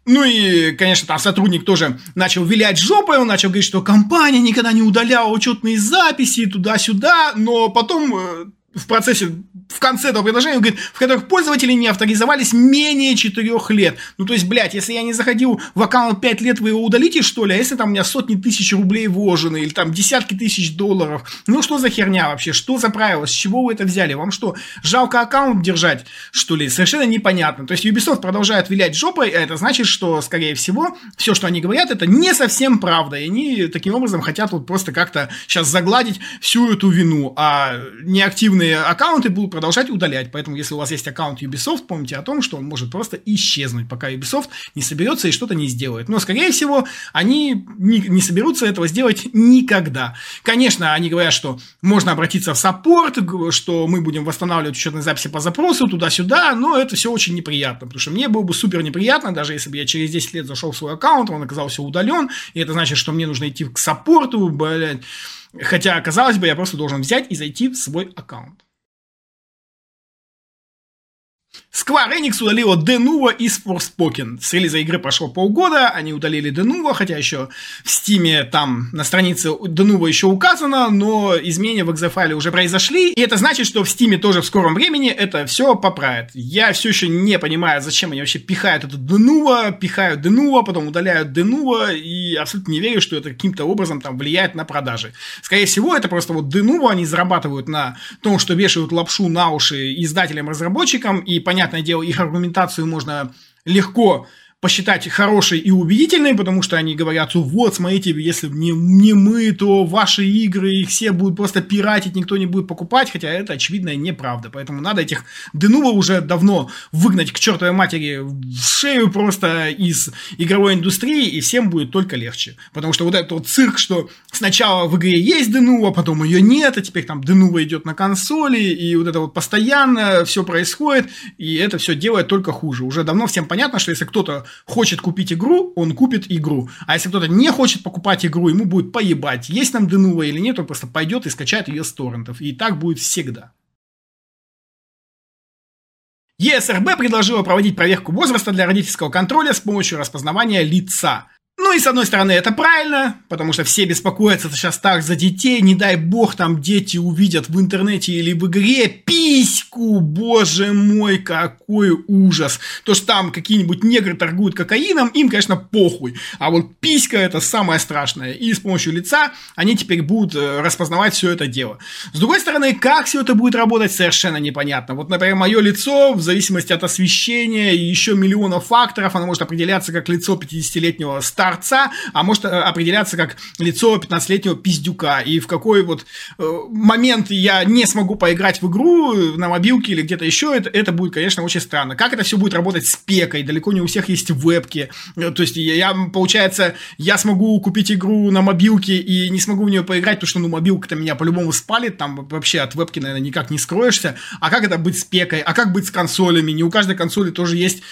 Ну и, конечно, там сотрудник тоже начал вилять жопой, он начал говорить, что компания никогда не удаляла учетные записи туда-сюда, но потом э, в процессе, в конце этого предложения, он говорит, в которых пользователи не авторизовались менее 4 лет. Ну, то есть, блядь, если я не заходил в аккаунт 5 лет, вы его удалите, что ли? А если там у меня сотни тысяч рублей вложены, или там десятки тысяч долларов? Ну, что за херня вообще? Что за правило? С чего вы это взяли? Вам что, жалко аккаунт держать, что ли? Совершенно непонятно. То есть, Ubisoft продолжает вилять жопой, а это значит, что, скорее всего, все, что они говорят, это не совсем правда. И они таким образом хотят вот просто как-то сейчас загладить всю эту вину. А неактивные аккаунты будут продолжать удалять. Поэтому, если у вас есть аккаунт Ubisoft, помните о том, что он может просто исчезнуть, пока Ubisoft не соберется и что-то не сделает. Но, скорее всего, они не, не соберутся этого сделать никогда. Конечно, они говорят, что можно обратиться в саппорт, что мы будем восстанавливать учетные записи по запросу туда-сюда, но это все очень неприятно, потому что мне было бы супер неприятно, даже если бы я через 10 лет зашел в свой аккаунт, он оказался удален, и это значит, что мне нужно идти к саппорту, блядь. Хотя, казалось бы, я просто должен взять и зайти в свой аккаунт. Square Enix удалила Denuvo из Forspoken. С релиза игры прошло полгода, они удалили Denuvo, хотя еще в Steam там на странице Denuvo еще указано, но изменения в exe уже произошли, и это значит, что в Steam тоже в скором времени это все поправят. Я все еще не понимаю, зачем они вообще пихают это Denuvo, пихают Denuvo, потом удаляют Denuvo, и абсолютно не верю, что это каким-то образом там влияет на продажи. Скорее всего, это просто вот Denuvo они зарабатывают на том, что вешают лапшу на уши издателям-разработчикам, и понятно, понятное дело, их аргументацию можно легко посчитать хорошей и убедительной, потому что они говорят, вот, смотрите, если не, не мы, то ваши игры, их все будут просто пиратить, никто не будет покупать, хотя это очевидная неправда. Поэтому надо этих Денува уже давно выгнать к чертовой матери в шею просто из игровой индустрии, и всем будет только легче. Потому что вот этот вот цирк, что сначала в игре есть Денува, потом ее нет, а теперь там Денува идет на консоли, и вот это вот постоянно все происходит, и это все делает только хуже. Уже давно всем понятно, что если кто-то хочет купить игру, он купит игру. А если кто-то не хочет покупать игру, ему будет поебать, есть там Денува или нет, он просто пойдет и скачает ее с торрентов. И так будет всегда. ЕСРБ предложила проводить проверку возраста для родительского контроля с помощью распознавания лица. Ну и с одной стороны это правильно, потому что все беспокоятся сейчас так за детей, не дай бог там дети увидят в интернете или в игре письку, боже мой, какой ужас. То, что там какие-нибудь негры торгуют кокаином, им, конечно, похуй, а вот писька это самое страшное. И с помощью лица они теперь будут э, распознавать все это дело. С другой стороны, как все это будет работать, совершенно непонятно. Вот, например, мое лицо, в зависимости от освещения и еще миллионов факторов, оно может определяться как лицо 50-летнего старца, старца, а может э, определяться как лицо 15-летнего пиздюка. И в какой вот э, момент я не смогу поиграть в игру на мобилке или где-то еще, это, это будет, конечно, очень странно. Как это все будет работать с пекой? Далеко не у всех есть вебки. Э, то есть, я, получается, я смогу купить игру на мобилке и не смогу в нее поиграть, потому что, ну, мобилка-то меня по-любому спалит, там вообще от вебки, наверное, никак не скроешься. А как это быть с пекой? А как быть с консолями? Не у каждой консоли тоже есть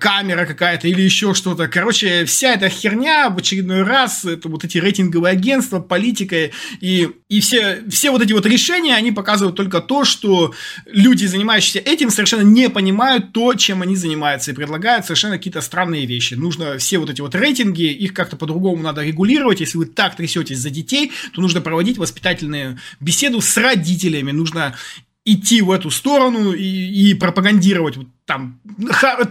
камера какая-то или еще что-то. Короче, вся эта херня в очередной раз, это вот эти рейтинговые агентства, политика и, и все, все вот эти вот решения, они показывают только то, что люди, занимающиеся этим, совершенно не понимают то, чем они занимаются, и предлагают совершенно какие-то странные вещи. Нужно все вот эти вот рейтинги, их как-то по-другому надо регулировать. Если вы так трясетесь за детей, то нужно проводить воспитательную беседу с родителями, нужно идти в эту сторону и, и пропагандировать вот там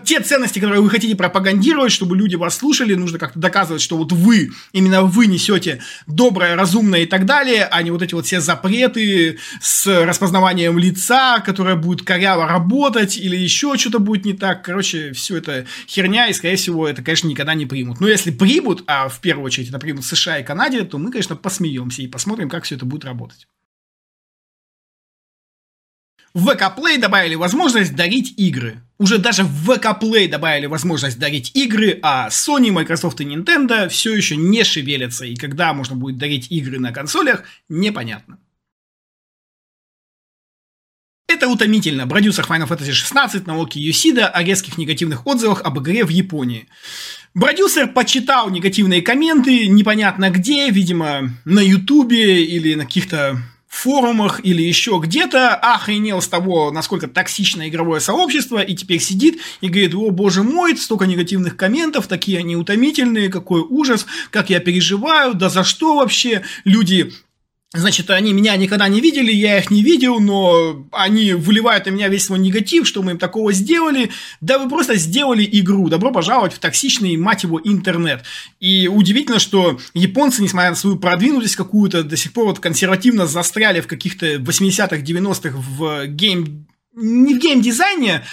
те ценности, которые вы хотите пропагандировать, чтобы люди вас слушали, нужно как-то доказывать, что вот вы, именно вы несете доброе, разумное и так далее, а не вот эти вот все запреты с распознаванием лица, которое будет коряво работать или еще что-то будет не так. Короче, все это херня, и, скорее всего, это, конечно, никогда не примут. Но если примут, а в первую очередь это примут США и Канаде, то мы, конечно, посмеемся и посмотрим, как все это будет работать. В VK Play добавили возможность дарить игры. Уже даже в VK Play добавили возможность дарить игры, а Sony, Microsoft и Nintendo все еще не шевелятся, и когда можно будет дарить игры на консолях, непонятно. Это утомительно. Продюсер Final Fantasy 16 Наоки Юсида о резких негативных отзывах об игре в Японии. Продюсер почитал негативные комменты, непонятно где, видимо, на Ютубе или на каких-то форумах или еще где-то охренел с того, насколько токсично игровое сообщество, и теперь сидит и говорит, о боже мой, столько негативных комментов, такие они утомительные, какой ужас, как я переживаю, да за что вообще? Люди Значит, они меня никогда не видели, я их не видел, но они выливают на меня весь свой негатив, что мы им такого сделали. Да вы просто сделали игру. Добро пожаловать в токсичный, мать его, интернет. И удивительно, что японцы, несмотря на свою продвинутость какую-то, до сих пор вот консервативно застряли в каких-то 80-х, 90-х в гейм... Не в геймдизайне,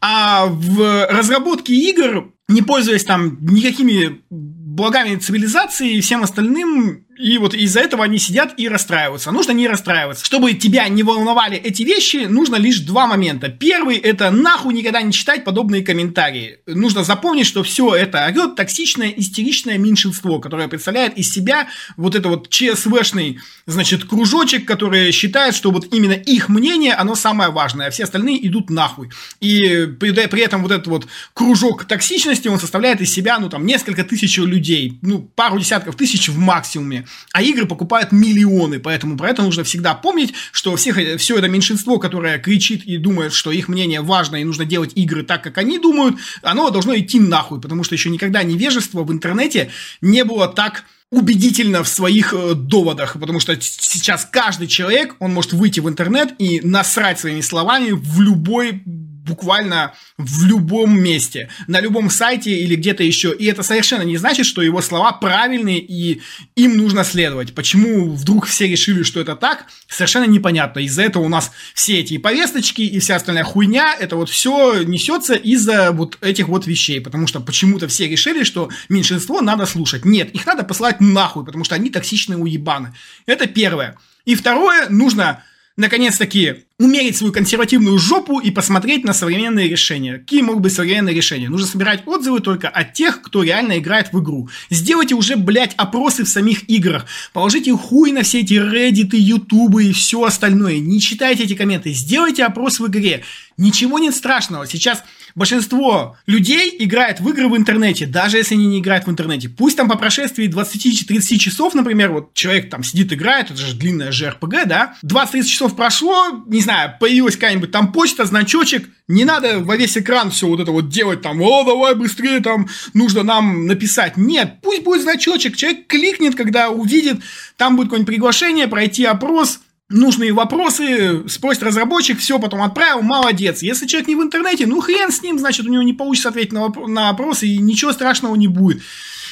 а в разработке игр, не пользуясь там никакими благами цивилизации и всем остальным, И вот из-за этого они сидят и расстраиваются. Нужно не расстраиваться. Чтобы тебя не волновали эти вещи, нужно лишь два момента. Первый – это нахуй никогда не читать подобные комментарии. Нужно запомнить, что все это орет токсичное, истеричное меньшинство, которое представляет из себя вот это вот ЧСВшный, значит, кружочек, который считает, что вот именно их мнение, оно самое важное, а все остальные идут нахуй. И при, при этом вот этот вот кружок токсичности, он составляет из себя, ну, там, несколько тысяч людей, ну, пару десятков тысяч в максимуме а игры покупают миллионы, поэтому про это нужно всегда помнить, что всех, все это меньшинство, которое кричит и думает, что их мнение важно и нужно делать игры так, как они думают, оно должно идти нахуй, потому что еще никогда невежество в интернете не было так убедительно в своих э, доводах, потому что сейчас каждый человек, он может выйти в интернет и насрать своими словами в любой буквально в любом месте, на любом сайте или где-то еще. И это совершенно не значит, что его слова правильные и им нужно следовать. Почему вдруг все решили, что это так, совершенно непонятно. Из-за этого у нас все эти повесточки и вся остальная хуйня, это вот все несется из-за вот этих вот вещей. Потому что почему-то все решили, что меньшинство надо слушать. Нет, их надо посылать нахуй, потому что они токсичные уебаны. Это первое. И второе, нужно наконец-таки умерить свою консервативную жопу и посмотреть на современные решения. Какие могут быть современные решения? Нужно собирать отзывы только от тех, кто реально играет в игру. Сделайте уже, блядь, опросы в самих играх. Положите хуй на все эти Reddit, YouTube и все остальное. Не читайте эти комменты. Сделайте опрос в игре. Ничего нет страшного. Сейчас большинство людей играет в игры в интернете, даже если они не играют в интернете. Пусть там по прошествии 20-30 часов, например, вот человек там сидит, играет, это же длинная JRPG, да, 20-30 часов прошло, не знаю, появилась какая-нибудь там почта, значочек, не надо во весь экран все вот это вот делать там, о, давай быстрее там, нужно нам написать. Нет, пусть будет значочек, человек кликнет, когда увидит, там будет какое-нибудь приглашение, пройти опрос, нужные вопросы, спросит разработчик, все, потом отправил, молодец. Если человек не в интернете, ну хрен с ним, значит, у него не получится ответить на, воп- на вопросы, и ничего страшного не будет.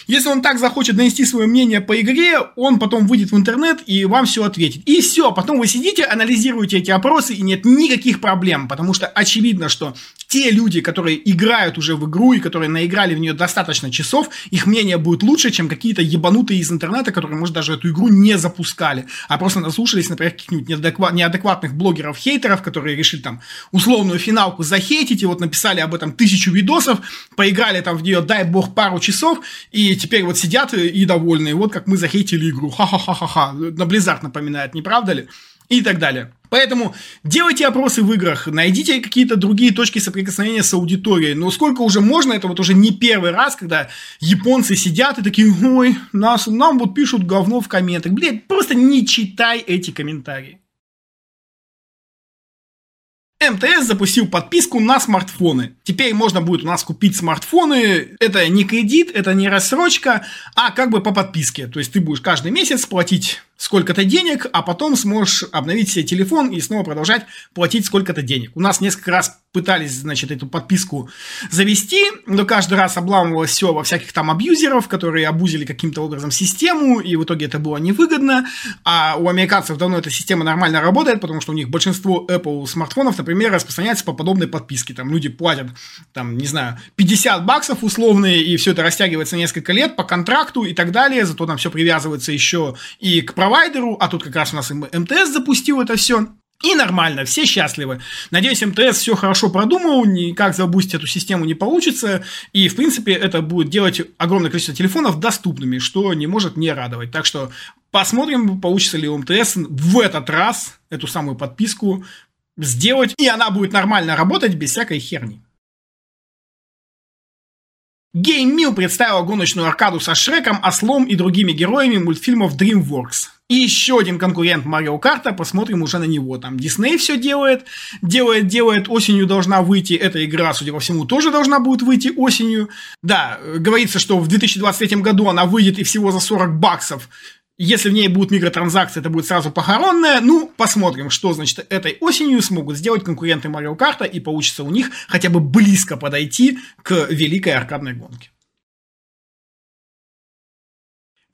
Если он так захочет донести свое мнение по игре, он потом выйдет в интернет и вам все ответит. И все, потом вы сидите, анализируете эти опросы, и нет никаких проблем, потому что очевидно, что те люди, которые играют уже в игру и которые наиграли в нее достаточно часов, их мнение будет лучше, чем какие-то ебанутые из интернета, которые, может, даже эту игру не запускали, а просто наслушались, например, каких-нибудь неадекватных блогеров-хейтеров, которые решили там условную финалку захейтить, и вот написали об этом тысячу видосов, поиграли там в нее, дай бог, пару часов, и теперь вот сидят и довольны, вот как мы захейтили игру, ха-ха-ха-ха-ха, на Blizzard напоминает, не правда ли? И так далее. Поэтому делайте опросы в играх, найдите какие-то другие точки соприкосновения с аудиторией. Но сколько уже можно, это вот уже не первый раз, когда японцы сидят и такие, ой, нас, нам вот пишут говно в комментах. Блядь, просто не читай эти комментарии. МТС запустил подписку на смартфоны. Теперь можно будет у нас купить смартфоны. Это не кредит, это не рассрочка, а как бы по подписке. То есть ты будешь каждый месяц платить сколько-то денег, а потом сможешь обновить себе телефон и снова продолжать платить сколько-то денег. У нас несколько раз пытались, значит, эту подписку завести, но каждый раз обламывалось все во всяких там абьюзеров, которые абузили каким-то образом систему, и в итоге это было невыгодно. А у американцев давно эта система нормально работает, потому что у них большинство Apple смартфонов, например, распространяется по подобной подписке. Там люди платят, там, не знаю, 50 баксов условные, и все это растягивается несколько лет по контракту и так далее, зато там все привязывается еще и к провайдеру, а тут как раз у нас МТС запустил это все. И нормально, все счастливы. Надеюсь, МТС все хорошо продумал, никак забустить эту систему не получится. И, в принципе, это будет делать огромное количество телефонов доступными, что не может не радовать. Так что посмотрим, получится ли у МТС в этот раз эту самую подписку сделать. И она будет нормально работать без всякой херни. GameMill представила гоночную аркаду со Шреком, Ослом и другими героями мультфильмов DreamWorks. И еще один конкурент Марио Карта, посмотрим уже на него. Там Дисней все делает, делает, делает, осенью должна выйти. Эта игра, судя по всему, тоже должна будет выйти осенью. Да, говорится, что в 2023 году она выйдет и всего за 40 баксов. Если в ней будут микротранзакции, это будет сразу похоронное. Ну, посмотрим, что, значит, этой осенью смогут сделать конкуренты Марио Карта и получится у них хотя бы близко подойти к великой аркадной гонке.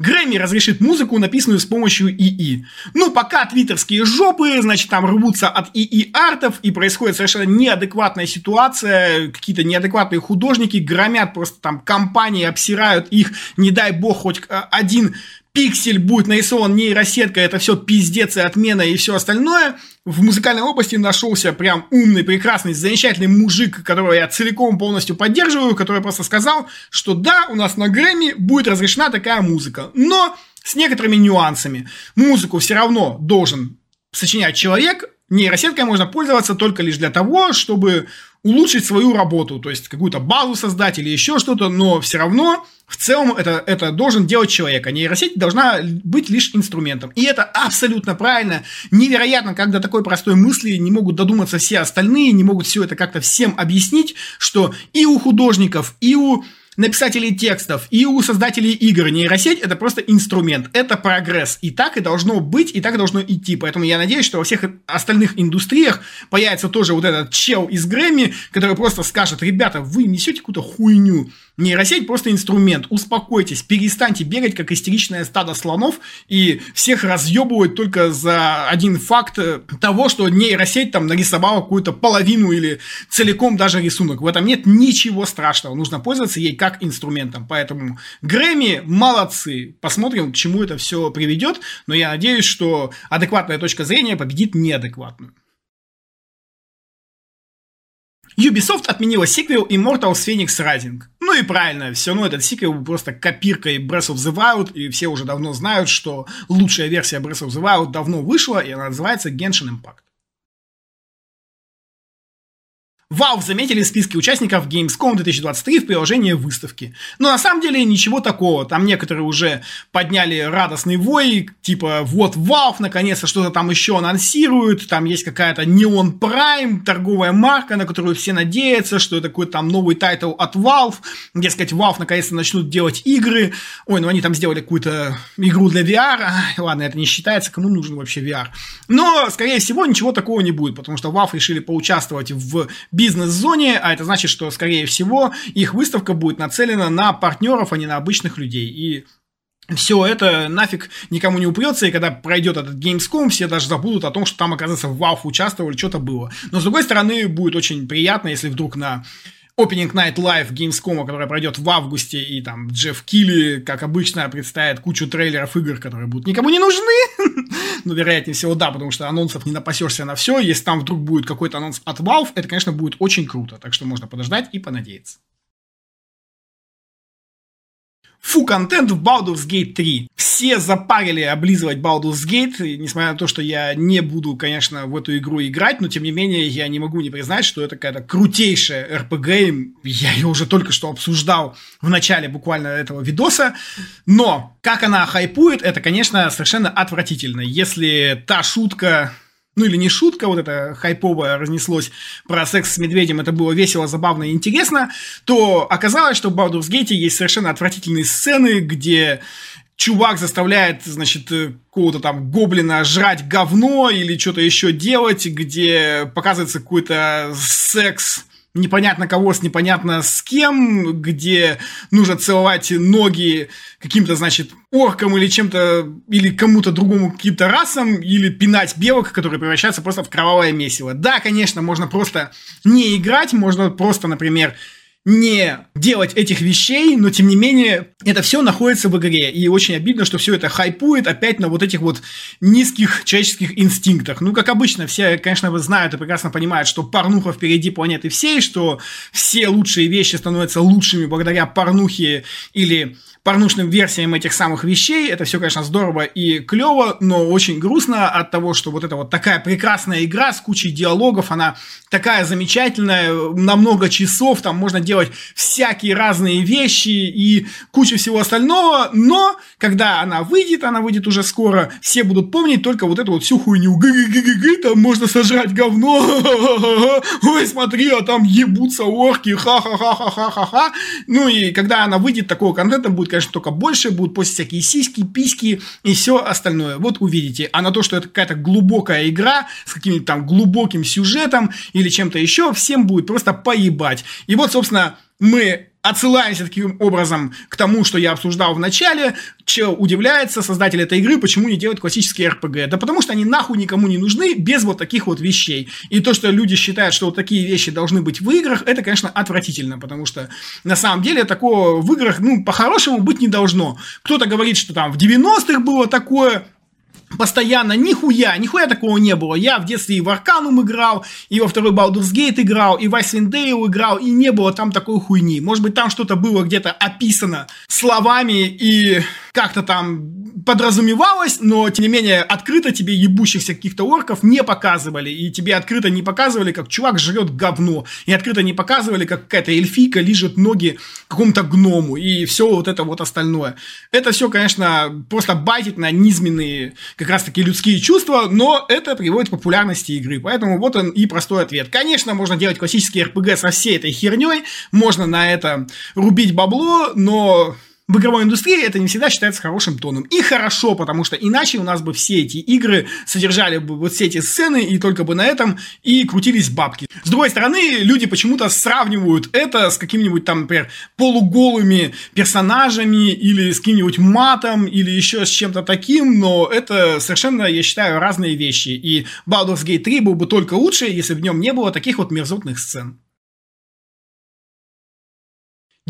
Грэмми разрешит музыку, написанную с помощью ИИ. Ну, пока твиттерские жопы, значит, там рвутся от ИИ-артов, и происходит совершенно неадекватная ситуация, какие-то неадекватные художники громят просто там компании, обсирают их, не дай бог, хоть э, один пиксель будет нарисован нейросеткой, это все пиздец и отмена и все остальное. В музыкальной области нашелся прям умный, прекрасный, замечательный мужик, которого я целиком полностью поддерживаю, который просто сказал, что да, у нас на Грэмми будет разрешена такая музыка, но с некоторыми нюансами. Музыку все равно должен сочинять человек, нейросеткой можно пользоваться только лишь для того, чтобы улучшить свою работу, то есть какую-то базу создать или еще что-то, но все равно в целом это, это должен делать человек, а нейросеть должна быть лишь инструментом. И это абсолютно правильно. Невероятно, когда такой простой мысли не могут додуматься все остальные, не могут все это как-то всем объяснить, что и у художников, и у написателей текстов и у создателей игр нейросеть это просто инструмент, это прогресс. И так и должно быть, и так должно идти. Поэтому я надеюсь, что во всех остальных индустриях появится тоже вот этот чел из Грэмми, который просто скажет, ребята, вы несете какую-то хуйню. Нейросеть просто инструмент. Успокойтесь, перестаньте бегать, как истеричное стадо слонов, и всех разъебывать только за один факт того, что нейросеть там нарисовала какую-то половину или целиком даже рисунок. В этом нет ничего страшного. Нужно пользоваться ей как инструментом. Поэтому Грэмми молодцы. Посмотрим, к чему это все приведет. Но я надеюсь, что адекватная точка зрения победит неадекватную. Ubisoft отменила сиквел Immortals Phoenix Rising. Ну и правильно, все равно этот сиквел просто копиркой Breath of the Wild, и все уже давно знают, что лучшая версия Breath of the Wild давно вышла, и она называется Genshin Impact. Valve заметили в списке участников Gamescom 2023 в приложении выставки. Но на самом деле ничего такого. Там некоторые уже подняли радостный вой, типа вот Valve наконец-то что-то там еще анонсирует, там есть какая-то Neon Prime, торговая марка, на которую все надеются, что это какой-то там новый тайтл от Valve, дескать, Valve наконец-то начнут делать игры. Ой, ну они там сделали какую-то игру для VR, ладно, это не считается, кому нужен вообще VR. Но, скорее всего, ничего такого не будет, потому что Valve решили поучаствовать в бизнес-зоне, а это значит, что, скорее всего, их выставка будет нацелена на партнеров, а не на обычных людей. И все это нафиг никому не упрется, и когда пройдет этот Gamescom, все даже забудут о том, что там, оказывается, в Valve участвовали, что-то было. Но, с другой стороны, будет очень приятно, если вдруг на Opening Night Live Gamescom, которая пройдет в августе, и там Джефф Килли, как обычно, представит кучу трейлеров игр, которые будут никому не нужны. ну, вероятнее всего, да, потому что анонсов не напасешься на все. Если там вдруг будет какой-то анонс от Valve, это, конечно, будет очень круто. Так что можно подождать и понадеяться. Фу, контент в Baldur's Gate 3. Все запарили облизывать Baldur's Gate, несмотря на то, что я не буду, конечно, в эту игру играть, но тем не менее я не могу не признать, что это какая-то крутейшая RPG. Я ее уже только что обсуждал в начале буквально этого видоса. Но как она хайпует, это, конечно, совершенно отвратительно. Если та шутка ну или не шутка, вот это хайповое разнеслось про секс с медведем, это было весело, забавно и интересно, то оказалось, что в Baldur's Gate есть совершенно отвратительные сцены, где чувак заставляет, значит, э, какого-то там гоблина жрать говно или что-то еще делать, где показывается какой-то секс непонятно кого с непонятно с кем, где нужно целовать ноги каким-то, значит, оркам или чем-то, или кому-то другому каким-то расам, или пинать белок, которые превращаются просто в кровавое месиво. Да, конечно, можно просто не играть, можно просто, например, не делать этих вещей, но тем не менее это все находится в игре. И очень обидно, что все это хайпует опять на вот этих вот низких человеческих инстинктах. Ну, как обычно, все, конечно, знают и прекрасно понимают, что порнуха впереди планеты всей, что все лучшие вещи становятся лучшими благодаря порнухе или порнушным версиям этих самых вещей. Это все, конечно, здорово и клево, но очень грустно от того, что вот эта вот такая прекрасная игра с кучей диалогов, она такая замечательная, на много часов, там можно делать всякие разные вещи и кучу всего остального, но когда она выйдет, она выйдет уже скоро, все будут помнить только вот эту вот всю хуйню. Г-г-г-г, там можно сожрать говно. Ой, смотри, а там ебутся орки, ха-ха-ха-ха-ха-ха. Ну и когда она выйдет, такого контента будет конечно, только больше, будут после всякие сиськи, письки и все остальное. Вот увидите. А на то, что это какая-то глубокая игра с каким-то там глубоким сюжетом или чем-то еще, всем будет просто поебать. И вот, собственно, мы отсылаемся таким образом к тому, что я обсуждал в начале, че удивляется создатель этой игры, почему не делают классические РПГ. Да потому что они нахуй никому не нужны без вот таких вот вещей. И то, что люди считают, что вот такие вещи должны быть в играх, это, конечно, отвратительно, потому что на самом деле такого в играх, ну, по-хорошему быть не должно. Кто-то говорит, что там в 90-х было такое, постоянно, нихуя, нихуя такого не было. Я в детстве и в Арканум играл, и во второй Baldur's Gate играл, и в Icewind Dale играл, и не было там такой хуйни. Может быть, там что-то было где-то описано словами и как-то там подразумевалось, но, тем не менее, открыто тебе ебущихся каких-то орков не показывали, и тебе открыто не показывали, как чувак жрет говно, и открыто не показывали, как какая-то эльфийка лижет ноги какому-то гному, и все вот это вот остальное. Это все, конечно, просто байтит на низменные как раз-таки людские чувства, но это приводит к популярности игры, поэтому вот он и простой ответ. Конечно, можно делать классический РПГ со всей этой херней, можно на это рубить бабло, но в игровой индустрии это не всегда считается хорошим тоном. И хорошо, потому что иначе у нас бы все эти игры содержали бы вот все эти сцены, и только бы на этом и крутились бабки. С другой стороны, люди почему-то сравнивают это с какими-нибудь там, например, полуголыми персонажами, или с каким-нибудь матом, или еще с чем-то таким, но это совершенно, я считаю, разные вещи. И Baldur's Gate 3 был бы только лучше, если в нем не было таких вот мерзотных сцен.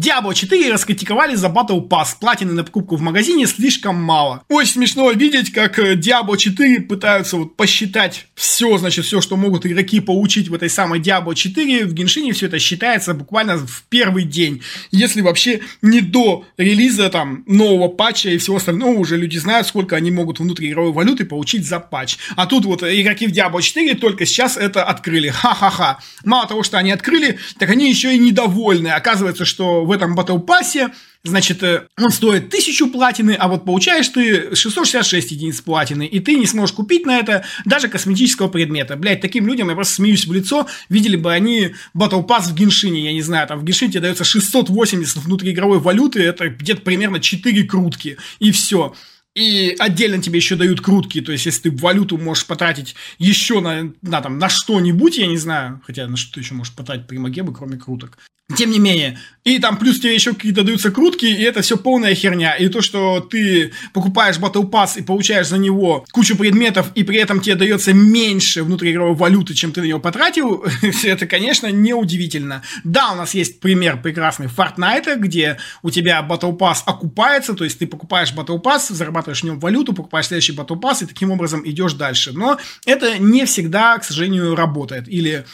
Diablo 4 раскритиковали за Battle Pass. Платины на покупку в магазине слишком мало. Очень смешно видеть, как э, Diablo 4 пытаются вот посчитать все, значит, все, что могут игроки получить в этой самой Diablo 4. В Геншине все это считается буквально в первый день. Если вообще не до релиза там нового патча и всего остального уже люди знают, сколько они могут внутриигровой валюты получить за патч. А тут вот игроки в Diablo 4 только сейчас это открыли. Ха-ха-ха. Мало того, что они открыли, так они еще и недовольны. Оказывается, что в этом батл пассе, значит, э, он стоит 1000 платины, а вот получаешь ты 666 единиц платины, и ты не сможешь купить на это даже косметического предмета. Блять, таким людям я просто смеюсь в лицо, видели бы они батл пасс в Геншине, я не знаю, там в Геншине тебе дается 680 внутриигровой валюты, это где-то примерно 4 крутки, и все. И отдельно тебе еще дают крутки, то есть если ты валюту можешь потратить еще на, на, там, на что-нибудь, я не знаю, хотя на что ты еще можешь потратить при Магебе, кроме круток. Тем не менее, и там плюс тебе еще какие-то даются крутки, и это все полная херня. И то, что ты покупаешь Battle Pass и получаешь за него кучу предметов, и при этом тебе дается меньше внутриигровой валюты, чем ты на него потратил, это, конечно, неудивительно. Да, у нас есть пример прекрасный Fortnite, где у тебя Battle Pass окупается, то есть ты покупаешь Battle Pass, зарабатываешь в нем валюту, покупаешь следующий Battle Pass, и таким образом идешь дальше. Но это не всегда, к сожалению, работает. Или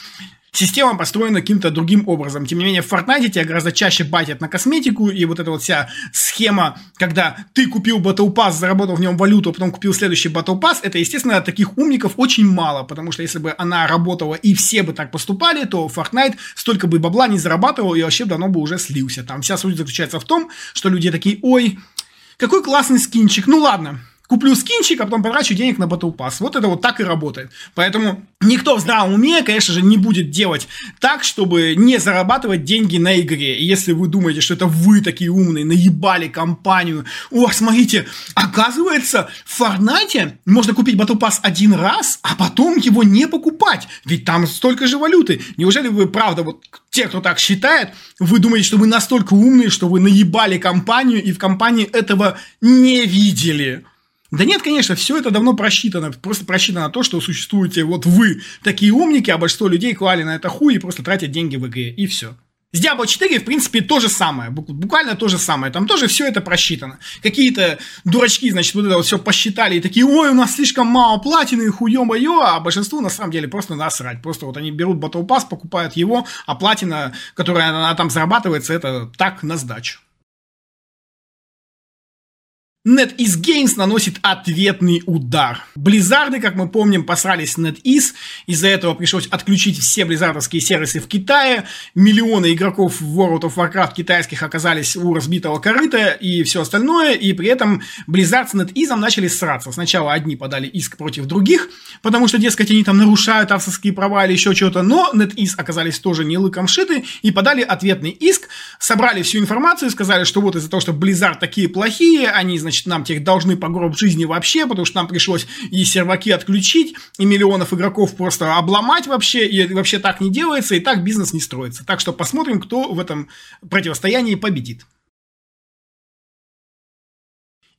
система построена каким-то другим образом. Тем не менее, в Fortnite тебя гораздо чаще батят на косметику, и вот эта вот вся схема, когда ты купил Battle Pass, заработал в нем валюту, а потом купил следующий Battle Pass, это, естественно, таких умников очень мало, потому что если бы она работала и все бы так поступали, то Fortnite столько бы бабла не зарабатывал и вообще давно бы уже слился. Там вся суть заключается в том, что люди такие, ой, какой классный скинчик, ну ладно, куплю скинчик, а потом потрачу денег на Battle Pass. Вот это вот так и работает. Поэтому никто в здравом уме, конечно же, не будет делать так, чтобы не зарабатывать деньги на игре. И если вы думаете, что это вы такие умные, наебали компанию, о, смотрите, оказывается, в Fortnite можно купить Battle Pass один раз, а потом его не покупать, ведь там столько же валюты. Неужели вы, правда, вот те, кто так считает, вы думаете, что вы настолько умные, что вы наебали компанию и в компании этого не видели? Да нет, конечно, все это давно просчитано. Просто просчитано то, что существуете вот вы, такие умники, а большинство людей клали на это хуй и просто тратят деньги в игре. И все. С Diablo 4, в принципе, то же самое. Буквально то же самое. Там тоже все это просчитано. Какие-то дурачки, значит, вот это вот все посчитали и такие, ой, у нас слишком мало платины, хуем ее, а большинству на самом деле просто насрать. Просто вот они берут Battle Pass, покупают его, а платина, которая она там зарабатывается, это так на сдачу. NetEase Games наносит ответный удар. Близзарды, как мы помним, посрались с NetEase, из-за этого пришлось отключить все близзардовские сервисы в Китае, миллионы игроков в World of Warcraft китайских оказались у разбитого корыта и все остальное, и при этом Blizzard с NetEase начали сраться. Сначала одни подали иск против других, потому что, дескать, они там нарушают авторские права или еще что-то, но NetEase оказались тоже не лыком шиты и подали ответный иск, собрали всю информацию, сказали, что вот из-за того, что Blizzard такие плохие, они, значит, значит, нам тех должны по гроб жизни вообще, потому что нам пришлось и серваки отключить, и миллионов игроков просто обломать вообще, и вообще так не делается, и так бизнес не строится. Так что посмотрим, кто в этом противостоянии победит.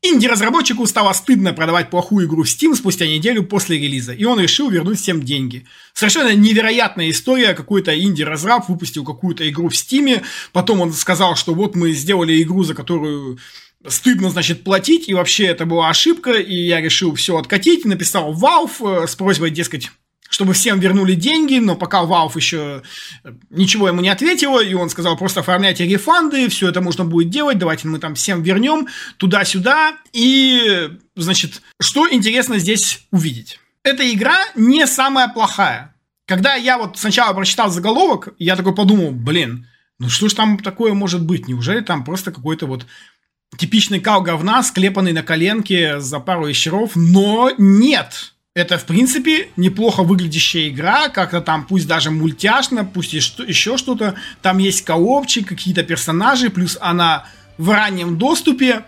Инди-разработчику стало стыдно продавать плохую игру в Steam спустя неделю после релиза, и он решил вернуть всем деньги. Совершенно невероятная история, какой-то инди-разраб выпустил какую-то игру в Steam, потом он сказал, что вот мы сделали игру, за которую стыдно, значит, платить, и вообще это была ошибка, и я решил все откатить, написал Valve э, с просьбой, дескать, чтобы всем вернули деньги, но пока Valve еще э, ничего ему не ответила, и он сказал, просто оформляйте рефанды, все это можно будет делать, давайте мы там всем вернем туда-сюда. И, значит, что интересно здесь увидеть? Эта игра не самая плохая. Когда я вот сначала прочитал заголовок, я такой подумал, блин, ну что ж там такое может быть? Неужели там просто какой-то вот типичный кал говна, склепанный на коленке за пару ящеров? Но нет! Это, в принципе, неплохо выглядящая игра, как-то там, пусть даже мультяшно, пусть еще что-то. Там есть коопчик, какие-то персонажи, плюс она в раннем доступе.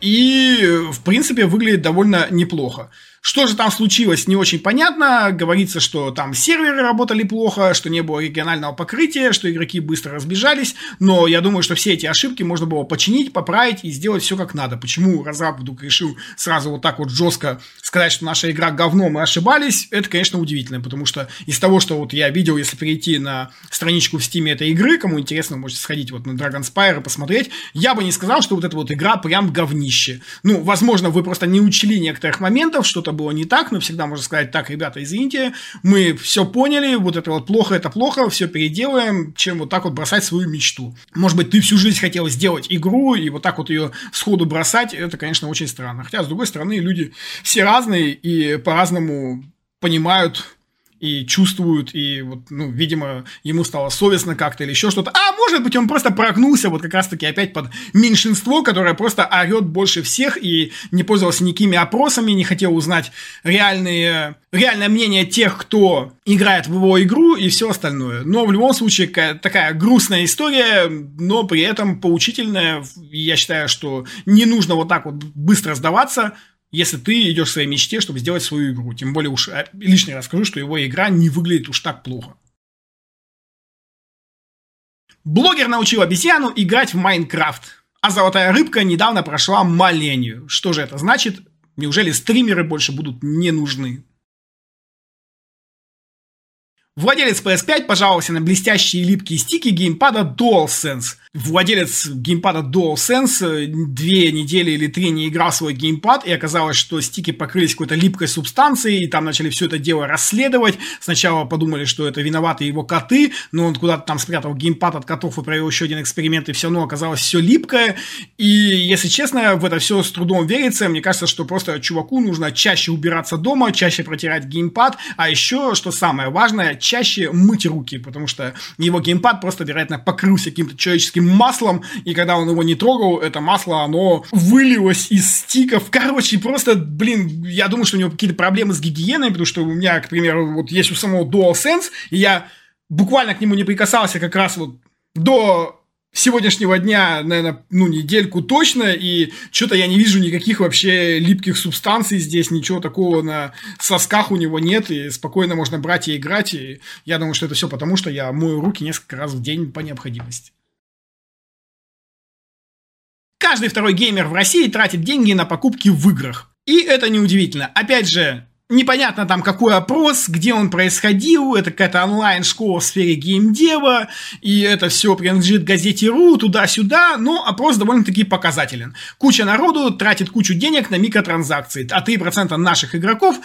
И, в принципе, выглядит довольно неплохо. Что же там случилось, не очень понятно. Говорится, что там серверы работали плохо, что не было регионального покрытия, что игроки быстро разбежались. Но я думаю, что все эти ошибки можно было починить, поправить и сделать все как надо. Почему разраб вдруг решил сразу вот так вот жестко сказать, что наша игра говно, мы ошибались, это, конечно, удивительно. Потому что из того, что вот я видел, если перейти на страничку в стиме этой игры, кому интересно, можете сходить вот на Dragon Spire и посмотреть, я бы не сказал, что вот эта вот игра прям говнище. Ну, возможно, вы просто не учли некоторых моментов, что-то что было не так, но всегда можно сказать, так, ребята, извините, мы все поняли, вот это вот плохо, это плохо, все переделаем, чем вот так вот бросать свою мечту. Может быть, ты всю жизнь хотел сделать игру, и вот так вот ее сходу бросать, это, конечно, очень странно. Хотя, с другой стороны, люди все разные и по-разному понимают и чувствуют, и вот, ну, видимо, ему стало совестно как-то или еще что-то. А может быть, он просто прогнулся вот как раз-таки опять под меньшинство, которое просто орет больше всех и не пользовался никакими опросами, не хотел узнать реальные, реальное мнение тех, кто играет в его игру и все остальное. Но в любом случае такая грустная история, но при этом поучительная. Я считаю, что не нужно вот так вот быстро сдаваться, если ты идешь к своей мечте, чтобы сделать свою игру. Тем более уж э, лишний раз скажу, что его игра не выглядит уж так плохо. Блогер научил обезьяну играть в Майнкрафт, а золотая рыбка недавно прошла маленью. Что же это значит? Неужели стримеры больше будут не нужны? Владелец PS5 пожаловался на блестящие липкие стики геймпада DualSense. Владелец геймпада DualSense э, две недели или три не играл свой геймпад, и оказалось, что стики покрылись какой-то липкой субстанцией, и там начали все это дело расследовать. Сначала подумали, что это виноваты его коты, но он куда-то там спрятал геймпад от котов и провел еще один эксперимент, и все равно оказалось все липкое. И, если честно, в это все с трудом верится. Мне кажется, что просто чуваку нужно чаще убираться дома, чаще протирать геймпад, а еще, что самое важное, чаще мыть руки, потому что его геймпад просто, вероятно, покрылся каким-то человеческим маслом, и когда он его не трогал, это масло, оно вылилось из стиков. Короче, просто, блин, я думаю, что у него какие-то проблемы с гигиеной, потому что у меня, к примеру, вот есть у самого DualSense, и я буквально к нему не прикасался как раз вот до сегодняшнего дня, наверное, ну, недельку точно, и что-то я не вижу никаких вообще липких субстанций здесь, ничего такого на сосках у него нет, и спокойно можно брать и играть, и я думаю, что это все потому, что я мою руки несколько раз в день по необходимости. Каждый второй геймер в России тратит деньги на покупки в играх. И это неудивительно. Опять же, непонятно там какой опрос, где он происходил, это какая-то онлайн-школа в сфере геймдева, и это все принадлежит газете РУ, туда-сюда, но опрос довольно-таки показателен. Куча народу тратит кучу денег на микротранзакции, а 3% наших игроков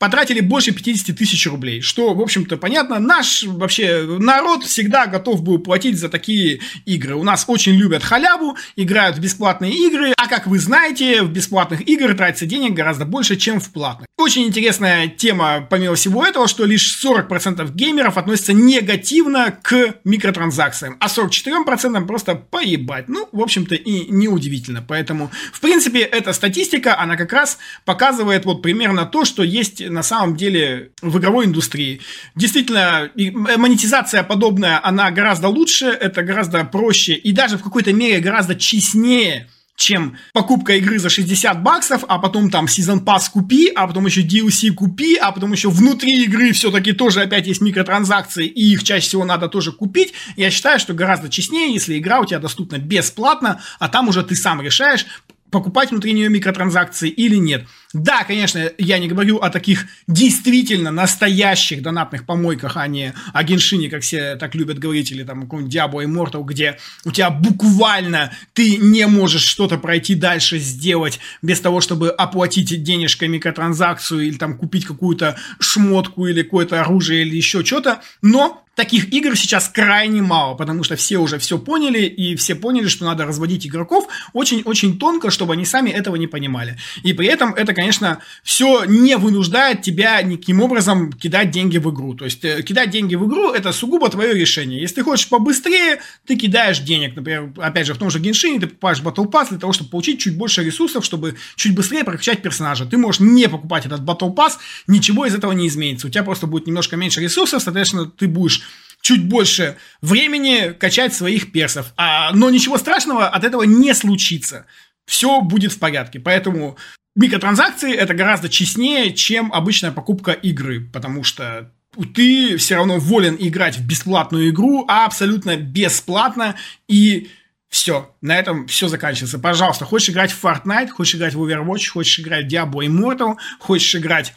потратили больше 50 тысяч рублей, что, в общем-то, понятно. Наш вообще народ всегда готов был платить за такие игры. У нас очень любят халяву, играют в бесплатные игры, а как вы знаете, в бесплатных играх тратится денег гораздо больше, чем в платных. Очень интересная тема, помимо всего этого, что лишь 40% геймеров относятся негативно к микротранзакциям, а 44% просто поебать. Ну, в общем-то, и неудивительно. Поэтому, в принципе, эта статистика, она как раз показывает вот примерно то, что есть на самом деле в игровой индустрии. Действительно, монетизация подобная, она гораздо лучше, это гораздо проще и даже в какой-то мере гораздо честнее, чем покупка игры за 60 баксов, а потом там сезон пас купи, а потом еще DLC купи, а потом еще внутри игры все-таки тоже опять есть микротранзакции, и их чаще всего надо тоже купить. Я считаю, что гораздо честнее, если игра у тебя доступна бесплатно, а там уже ты сам решаешь, покупать внутри нее микротранзакции или нет. Да, конечно, я не говорю о таких действительно настоящих донатных помойках, а не о геншине, как все так любят говорить, или там каком-нибудь Diablo Immortal, где у тебя буквально ты не можешь что-то пройти дальше, сделать без того, чтобы оплатить денежкой микротранзакцию или там купить какую-то шмотку или какое-то оружие или еще что-то. Но таких игр сейчас крайне мало, потому что все уже все поняли, и все поняли, что надо разводить игроков очень-очень тонко, чтобы они сами этого не понимали. И при этом это, конечно, все не вынуждает тебя никаким образом кидать деньги в игру. То есть, э, кидать деньги в игру – это сугубо твое решение. Если ты хочешь побыстрее, ты кидаешь денег. Например, опять же, в том же Геншине ты покупаешь Battle Pass для того, чтобы получить чуть больше ресурсов, чтобы чуть быстрее прокачать персонажа. Ты можешь не покупать этот Battle Pass, ничего из этого не изменится. У тебя просто будет немножко меньше ресурсов, соответственно, ты будешь чуть больше времени качать своих персов. А, но ничего страшного от этого не случится. Все будет в порядке. Поэтому микротранзакции это гораздо честнее, чем обычная покупка игры. Потому что ты все равно волен играть в бесплатную игру, а абсолютно бесплатно. И все, на этом все заканчивается. Пожалуйста, хочешь играть в Fortnite, хочешь играть в Overwatch, хочешь играть в Diablo Immortal, хочешь играть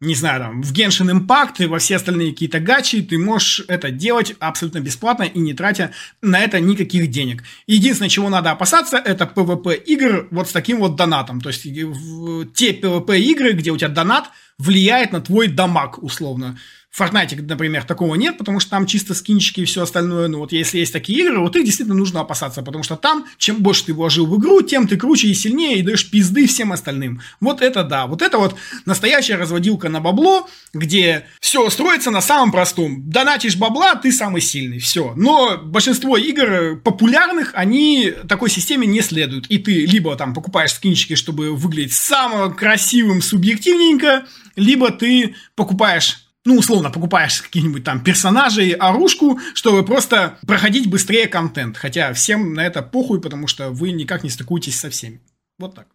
не знаю, там, в Genshin Impact и во все остальные какие-то гачи, ты можешь это делать абсолютно бесплатно и не тратя на это никаких денег. Единственное, чего надо опасаться, это PvP игр вот с таким вот донатом. То есть те PvP игры, где у тебя донат влияет на твой дамаг, условно. В например, такого нет, потому что там чисто скинчики и все остальное. Но вот если есть такие игры, вот их действительно нужно опасаться, потому что там, чем больше ты вложил в игру, тем ты круче и сильнее, и даешь пизды всем остальным. Вот это да, вот это вот настоящая разводилка на бабло, где все строится на самом простом. Донатишь бабла, ты самый сильный, все. Но большинство игр популярных, они такой системе не следуют. И ты либо там покупаешь скинчики, чтобы выглядеть самым красивым, субъективненько, либо ты покупаешь ну, условно, покупаешь какие-нибудь там персонажей, оружку, чтобы просто проходить быстрее контент. Хотя всем на это похуй, потому что вы никак не стыкуетесь со всеми. Вот так.